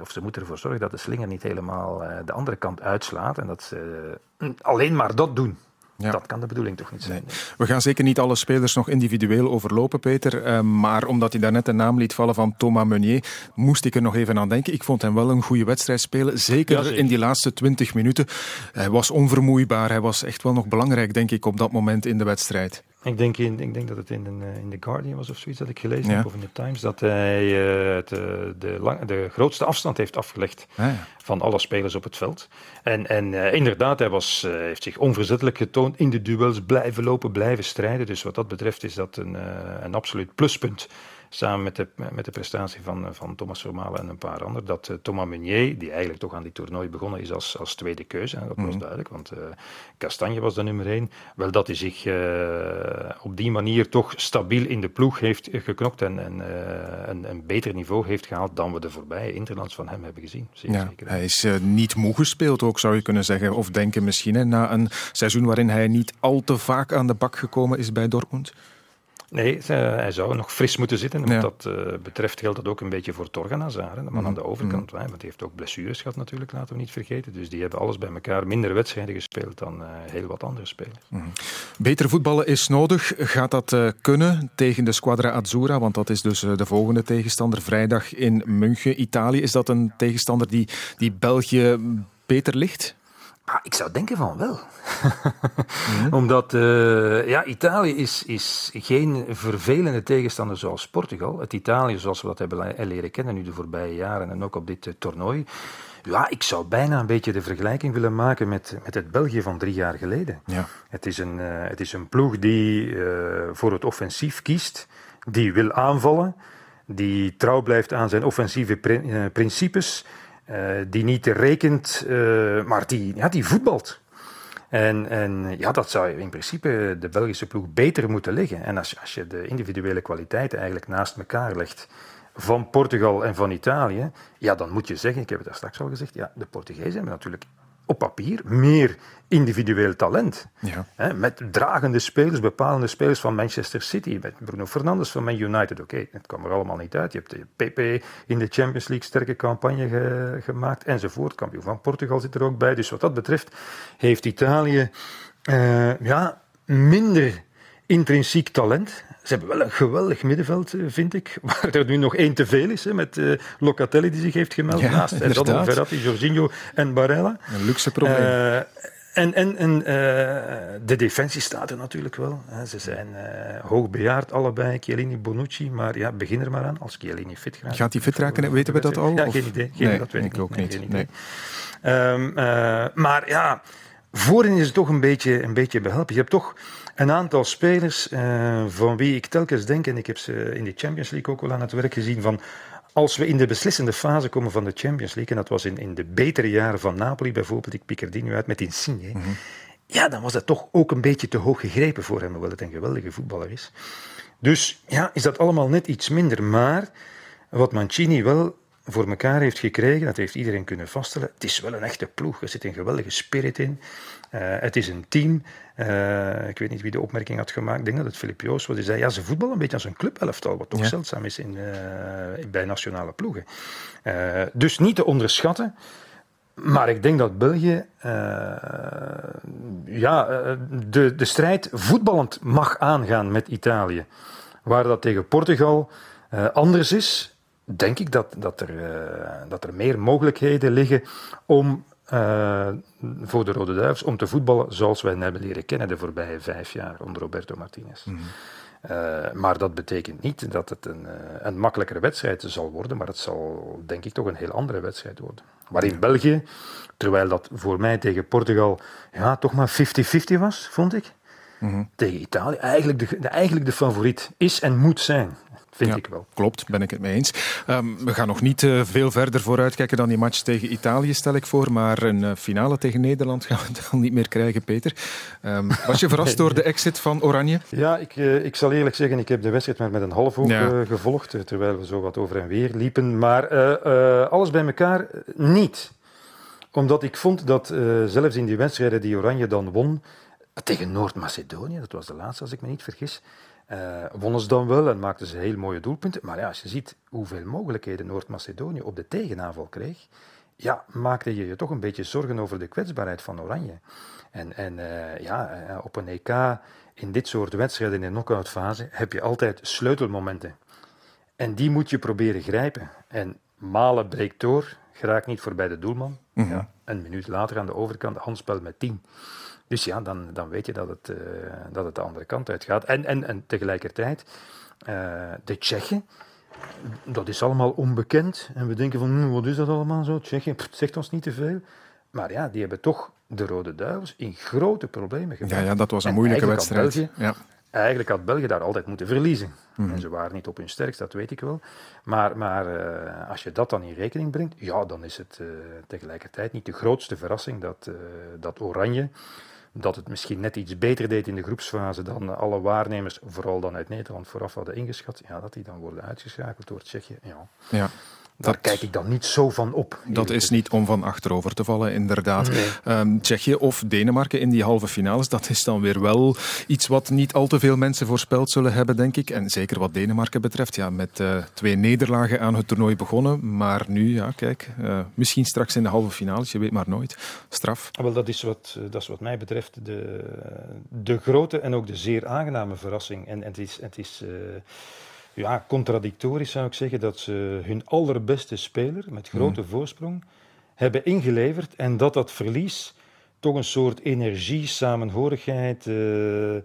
of ze moeten ervoor zorgen dat de slinger niet helemaal de andere kant uitslaat. En dat ze alleen maar dat doen. Ja. Dat kan de bedoeling toch niet zijn. We gaan zeker niet alle spelers nog individueel overlopen, Peter. Uh, maar omdat hij daarnet de naam liet vallen van Thomas Meunier, moest ik er nog even aan denken. Ik vond hem wel een goede wedstrijd spelen. Zeker, in die laatste 20 minuten. Hij was onvermoeibaar. Hij was echt wel nog belangrijk, denk ik, op dat moment in de wedstrijd. Ik denk, in, ik denk dat het in, eh, in The Guardian was of zoiets dat ik gelezen heb, of in The Times, dat hij uh, het, de, lang, de grootste afstand heeft afgelegd ah, ja. van alle spelers op het veld. En, en uh, inderdaad, hij was, uh, heeft zich onverzettelijk getoond in de duels, blijven lopen, blijven strijden. Dus wat dat betreft is dat een, een absoluut pluspunt samen met de, met de prestatie van, van Thomas Vermalen en een paar anderen, dat uh, Thomas Meunier, die eigenlijk toch aan die toernooi begonnen is als, als tweede keuze, dat was mhm. duidelijk, want uh, Castanje was de nummer één, wel dat hij zich op die manier toch stabiel in de ploeg heeft geknokt en, en een, een, beter niveau heeft gehaald dan we de voorbije interlands van hem hebben gezien. ja, zeker. Hij is niet moe gespeeld ook, zou je kunnen zeggen, of denken misschien, na een seizoen waarin hij niet al te vaak aan de bak gekomen is bij Dortmund. Nee, hij zou nog fris moeten zitten. Wat dat uh, betreft geldt dat ook een beetje voor Torgan Hazard, de man mm. aan de overkant. Mm. want die heeft ook blessures gehad natuurlijk, laten we niet vergeten. Dus die hebben alles bij elkaar minder wedstrijden gespeeld dan uh, heel wat andere spelers. Mm. Beter voetballen is nodig. Gaat dat uh, kunnen tegen de Squadra Azzurra? Want dat is dus de volgende tegenstander. Vrijdag in München, Italië. Is dat een tegenstander die, die België beter ligt? Ah, ik zou denken van wel. Mhm. Omdat uh, ja, Italië is, is geen vervelende tegenstander zoals Portugal. Het Italië zoals we dat hebben leren kennen nu de voorbije jaren en ook op dit uh, toernooi. Ja, ik zou bijna een beetje de vergelijking willen maken met, met het België van drie jaar geleden. Ja. Het, is een, uh, het is een ploeg die voor het offensief kiest, die wil aanvallen, die trouw blijft aan zijn offensieve principes die niet rekent, uh, maar die, ja, die voetbalt. En, en ja, dat zou in principe de Belgische ploeg beter moeten liggen. En als, als je de individuele kwaliteiten eigenlijk naast elkaar legt van Portugal en van Italië, ja, dan moet je zeggen, ik heb het daar straks al gezegd, ja, de Portugezen hebben natuurlijk op papier meer individueel talent. Ja. Hè, met dragende spelers, bepalende spelers van Manchester City, met Bruno Fernandes van Man United. Oké, het kwam er allemaal niet uit. Je hebt de PP in de Champions League sterke campagne gemaakt enzovoort. Kampioen van Portugal zit er ook bij. Dus wat dat betreft heeft Italië uh, ja, minder intrinsiek talent. Ze hebben wel een geweldig middenveld, eh, vind ik. Waar er nu nog één te veel is, hè, met uh, Locatelli die zich heeft gemeld. Ja, naast Erdal, Verratti, Jorginho en Barella. Een luxe probleem. Uh, en, en, en uh, de defensie staat er natuurlijk wel. Hè. Ze zijn uh, hoogbejaard allebei, Chiellini, Bonucci. Maar ja, begin er maar aan als Chiellini fit gaat. Gaat hij fit raken? Weten we dat al? Ja, geen idee. Geen, nee, dat weet ik, ook niet. Nee. Um, uh, maar ja, voorin is het toch een beetje, een beetje behelpen. Je hebt toch een aantal spelers uh, van wie ik telkens denk, en ik heb ze in de Champions League ook wel aan het werk gezien, van als we in de beslissende fase komen van de Champions League, en dat was in, in de betere jaren van Napoli bijvoorbeeld, ik pik er die nu uit met Insigne, mm ja, dan was dat toch ook een beetje te hoog gegrepen voor hem, hoewel het een geweldige voetballer is. Dus ja, is dat allemaal net iets minder. Maar wat Mancini wel voor elkaar heeft gekregen, dat heeft iedereen kunnen vaststellen. Het is wel een echte ploeg. Er zit een geweldige spirit in. Uh, het is een team. Uh, ik weet niet wie de opmerking had gemaakt. Ik denk dat het Filip Joos was. Die zei, ja, ze voetballen een beetje als een clubelftal, wat toch ja. zeldzaam is in, uh, bij nationale ploegen. dus niet te onderschatten. Maar ik denk dat België ja, de, de strijd voetballend mag aangaan met Italië. Waar dat tegen Portugal anders is, denk ik dat, dat, er, uh, dat er meer mogelijkheden liggen om uh, voor de Rode Duivels om te voetballen zoals wij hebben leren kennen de voorbije vijf jaar onder Roberto Martinez. Mm -hmm. uh, maar dat betekent niet dat het een, een makkelijkere wedstrijd zal worden, maar het zal denk ik toch een heel andere wedstrijd worden. Maar in België, terwijl dat voor mij tegen Portugal ja, toch maar 50-50 was, vond ik, mm -hmm. tegen Italië eigenlijk de, de, eigenlijk de favoriet is en moet zijn Vind ik wel. Klopt, ben ik het mee eens. Um, we gaan nog niet uh, veel verder vooruitkijken dan die match tegen Italië, stel ik voor. Maar een uh, finale tegen Nederland gaan we dan niet meer krijgen, Peter. Um, was je verrast door de exit van Oranje? Ja, ik, uh, ik zal eerlijk zeggen, ik heb de wedstrijd maar met een half oog ja. gevolgd. Terwijl we zo wat over en weer liepen. Maar alles bij elkaar niet. Omdat ik vond dat zelfs in die wedstrijden die Oranje dan won... Tegen Noord-Macedonië, dat was de laatste als ik me niet vergis uh, wonnen ze dan wel en maakten ze heel mooie doelpunten. Maar ja, als je ziet hoeveel mogelijkheden Noord-Macedonië op de tegenaanval kreeg, ja, maakte je je toch een beetje zorgen over de kwetsbaarheid van Oranje. En, en uh, ja, uh, op een EK in dit soort wedstrijden in de knock-out fase heb je altijd sleutelmomenten. En die moet je proberen grijpen. En Malen breekt door, geraakt niet voorbij de doelman. Mm -hmm. ja, een minuut later aan de overkant handspel met 10. Dus ja, dan, dan weet je dat het, uh, dat het de andere kant uitgaat. En, en, en tegelijkertijd, uh, de Tsjechen, dat is allemaal onbekend. En we denken van, hm, wat is dat allemaal zo? Tsjechië, pff, zegt ons niet te veel. Maar ja, die hebben toch de Rode Duivels in grote problemen gebracht. Ja, ja dat was een en moeilijke wedstrijd. België, ja. Eigenlijk had België daar altijd moeten verliezen. Mm. En ze waren niet op hun sterkst, dat weet ik wel. Maar, maar uh, als je dat dan in rekening brengt, ja, dan is het uh, tegelijkertijd niet de grootste verrassing dat, uh, dat Oranje dat het misschien net iets beter deed in de groepsfase dan alle waarnemers, vooral dan uit Nederland, vooraf hadden ingeschat. Ja, dat die dan worden uitgeschakeld door Tsjechië. Ja. ja. Daar dat, kijk ik dan niet zo van op. Dat is niet om van achterover te vallen, inderdaad. Nee. Um, Tsjechië of Denemarken in die halve finales, dat is dan weer wel iets wat niet al te veel mensen voorspeld zullen hebben, denk ik. En zeker wat Denemarken betreft, ja, met uh, twee nederlagen aan het toernooi begonnen. Maar nu, ja, kijk, uh, misschien straks in de halve finales, je weet maar nooit. Straf. Wel, dat is wat, dat is wat mij betreft de, de grote en ook de zeer aangename verrassing. En, en het is... Het is uh, ja, contradictorisch zou ik zeggen dat ze hun allerbeste speler met grote mm. voorsprong hebben ingeleverd en dat dat verlies toch een soort energie, samenhorigheid, uh, uh,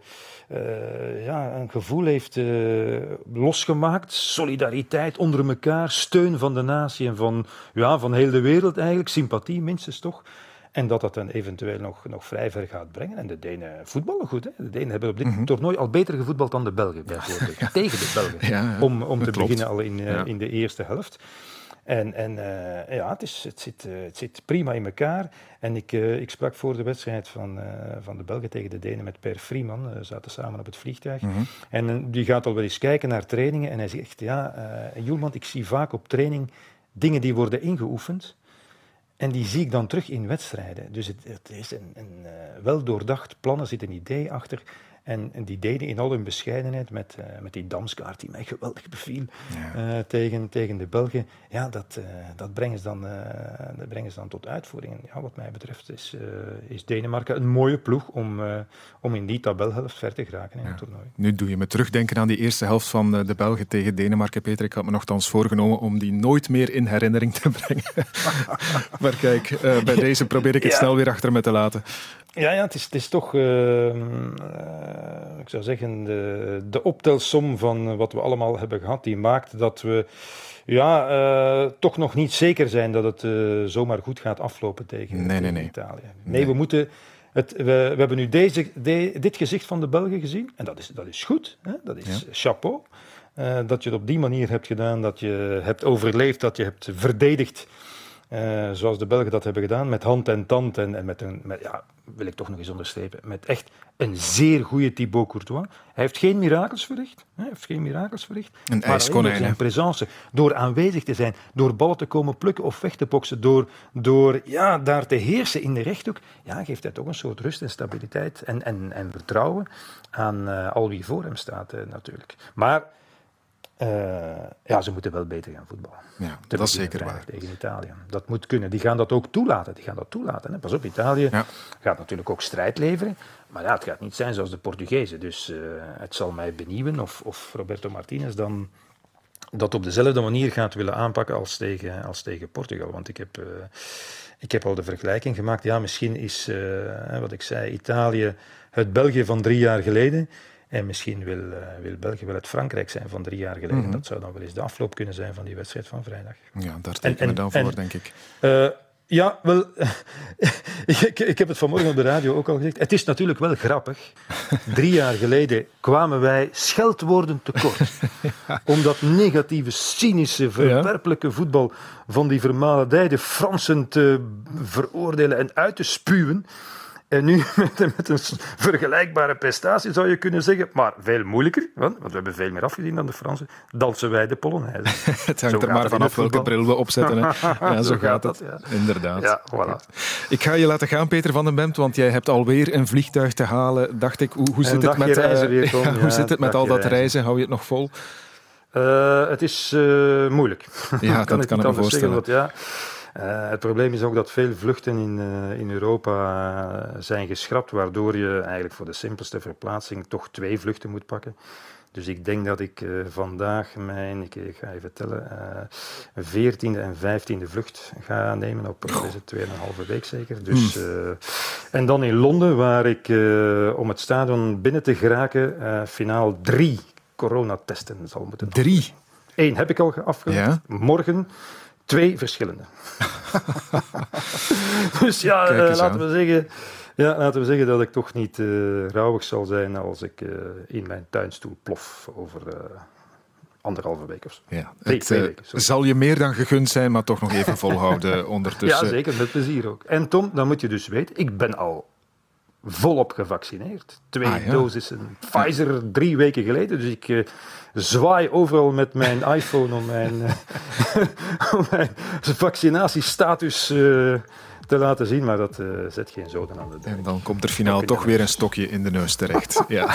ja, een gevoel heeft uh, losgemaakt. Solidariteit onder elkaar, steun van de natie en van, ja, van heel de wereld eigenlijk, sympathie minstens toch. En dat dat dan eventueel nog, nog vrij ver gaat brengen. En de Denen voetballen goed. Hè? De Denen hebben op dit mm -hmm. toernooi al beter gevoetbald dan de Belgen bijvoorbeeld. Ja. Tegen de Belgen. Ja, om om te klopt. beginnen al in, uh, in de eerste helft. En, en uh, ja, het, is, het, zit, uh, het zit prima in elkaar. En ik, uh, ik sprak voor de wedstrijd van, van de Belgen tegen de Denen met Per Frieman. We zaten samen op het vliegtuig. Mm -hmm. En die gaat al wel eens kijken naar trainingen. En hij zegt, ja, Joelman, ik zie vaak op training dingen die worden ingeoefend. En die zie ik dan terug in wedstrijden. Dus het, het is een, een uh, wel doordacht plan, er zit een idee achter. En, en, die deden in al hun bescheidenheid met, uh, met die Damskaart die mij geweldig beviel ja. uh, tegen, tegen de Belgen. Ja, dat, uh, dat, brengen ze dan, dat brengen ze dan tot uitvoering. En ja, wat mij betreft is, is Denemarken een mooie ploeg om, om in die tabelhelft ver te geraken in ja. het toernooi. Nu doe je me terugdenken aan die eerste helft van de Belgen tegen Denemarken, Peter. Ik had me nogthans voorgenomen om die nooit meer in herinnering te brengen. maar kijk, bij deze probeer ik het ja. snel weer achter me te laten. Ja, ja het, is, het is toch, uh, uh, ik zou zeggen, de, de optelsom van wat we allemaal hebben gehad, die maakt dat we ja, uh, toch nog niet zeker zijn dat het zomaar goed gaat aflopen tegen, nee, tegen nee, Italië. Nee, nee, we moeten. Het, we, we hebben nu deze, de, dit gezicht van de Belgen gezien en dat is, dat is goed, hè? dat is ja. chapeau. dat je het op die manier hebt gedaan, dat je hebt overleefd, dat je hebt verdedigd. Uh, zoals de Belgen dat hebben gedaan, met hand en tand en, en met een, met, ja, wil ik toch nog eens onderstrepen, met echt een zeer goede Thibaut Courtois. Hij heeft geen mirakels verricht, hij heeft geen mirakels verricht. Een ijskonijn, zijn presence, door aanwezig te zijn, door ballen te komen plukken of weg te boksen, door, door ja, daar te heersen in de rechthoek, ja, geeft hij toch een soort rust en stabiliteit en, en, en vertrouwen aan uh, al wie voor hem staat uh, natuurlijk. Maar uh, ja, ze moeten wel beter gaan voetballen. Ja, dat is zeker waar. Tegen Italië. Dat moet kunnen. Die gaan dat ook toelaten. Die gaan dat toelaten. Hè. Pas op, Italië ja. gaat natuurlijk ook strijd leveren. Maar ja, het gaat niet zijn zoals de Portugezen. Dus uh, het zal mij benieuwen of, of Roberto Martinez dan dat op dezelfde manier gaat willen aanpakken als tegen, als tegen Portugal. Want ik heb, uh, ik heb al de vergelijking gemaakt. Ja, misschien is, wat ik zei, Italië het België van drie jaar geleden. En misschien wil, uh, wil België wel het Frankrijk zijn van drie jaar geleden. Mm -hmm. Dat zou dan wel eens de afloop kunnen zijn van die wedstrijd van vrijdag. Ja, daar tekenen we dan voor, en, denk ik. Uh, Ja, wel, ik, ik, heb het vanmorgen op de radio ook al gezegd. Het is natuurlijk wel grappig. Drie jaar geleden kwamen wij scheldwoorden tekort. Om dat negatieve, cynische, verwerpelijke voetbal van die vermaledijde Fransen te veroordelen en uit te spuwen. En nu met, met, een vergelijkbare prestatie zou je kunnen zeggen, maar veel moeilijker, want, we hebben veel meer afgediend dan de Fransen, dansen wij de Polonaise. het hangt er maar vanaf welke bril we opzetten. Hè. Ja, zo, gaat, het. Inderdaad. Ja, voilà. Ik ga je laten gaan, Peter van den Bemt, want jij hebt alweer een vliegtuig te halen. Dacht ik, hoe, hoe zit het met, uh, hoe zit het met al dat reizen? Hou je het nog vol? Uh, het is uh, moeilijk. Ja, dat kan ik me voorstellen. Want, ja, het probleem is ook dat veel vluchten in, uh, in Europa uh, zijn geschrapt, waardoor je eigenlijk voor de simpelste verplaatsing toch twee vluchten moet pakken. Dus ik denk dat ik vandaag mijn, ik, ik, ga even tellen, veertiende en vijftiende vlucht ga nemen op tweeënhalve week zeker. Dus, hmm. en dan in Londen, waar ik om het stadion binnen te geraken, finaal drie coronatesten zal moeten doen. Drie? Eén heb ik al afgelegd. Ja? Morgen Twee verschillende. dus ja, uh, laten, we zeggen, ja, laten we zeggen dat ik toch niet uh, rouwig zal zijn als ik uh, in mijn tuinstoel plof over anderhalve week of zo. Ja, het, twee weken, zal je meer dan gegund zijn, maar toch nog even volhouden ondertussen. Ja, zeker, met plezier ook. En Tom, dan moet je dus weten, ik ben al volop gevaccineerd. Twee ah, ja. dosissen Pfizer drie weken geleden. Dus ik zwaai overal met mijn iPhone om mijn, om mijn vaccinatiestatus uh, te laten zien, maar dat uh, zet geen zoden aan de deur. En dan komt er finaal toch weer een stokje in de neus terecht. ja.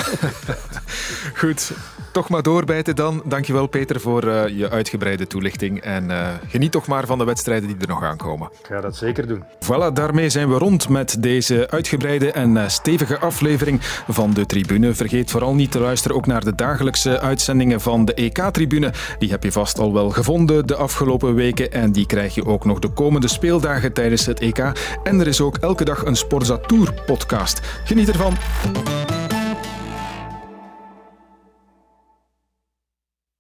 Goed, toch maar doorbijten dan. Dankjewel Peter voor uh, je uitgebreide toelichting en uh, geniet toch maar van de wedstrijden die er nog aankomen. Ik ga dat zeker doen. Voilà, daarmee zijn we rond met deze uitgebreide en stevige aflevering van de Tribune. Vergeet vooral niet te luisteren ook naar de dagelijkse uitzendingen van de EK-tribune. Die heb je vast al wel gevonden de afgelopen weken en die krijg je ook nog de komende speeldagen tijdens het EK en er is ook elke dag een Sporza Tour podcast. Geniet ervan.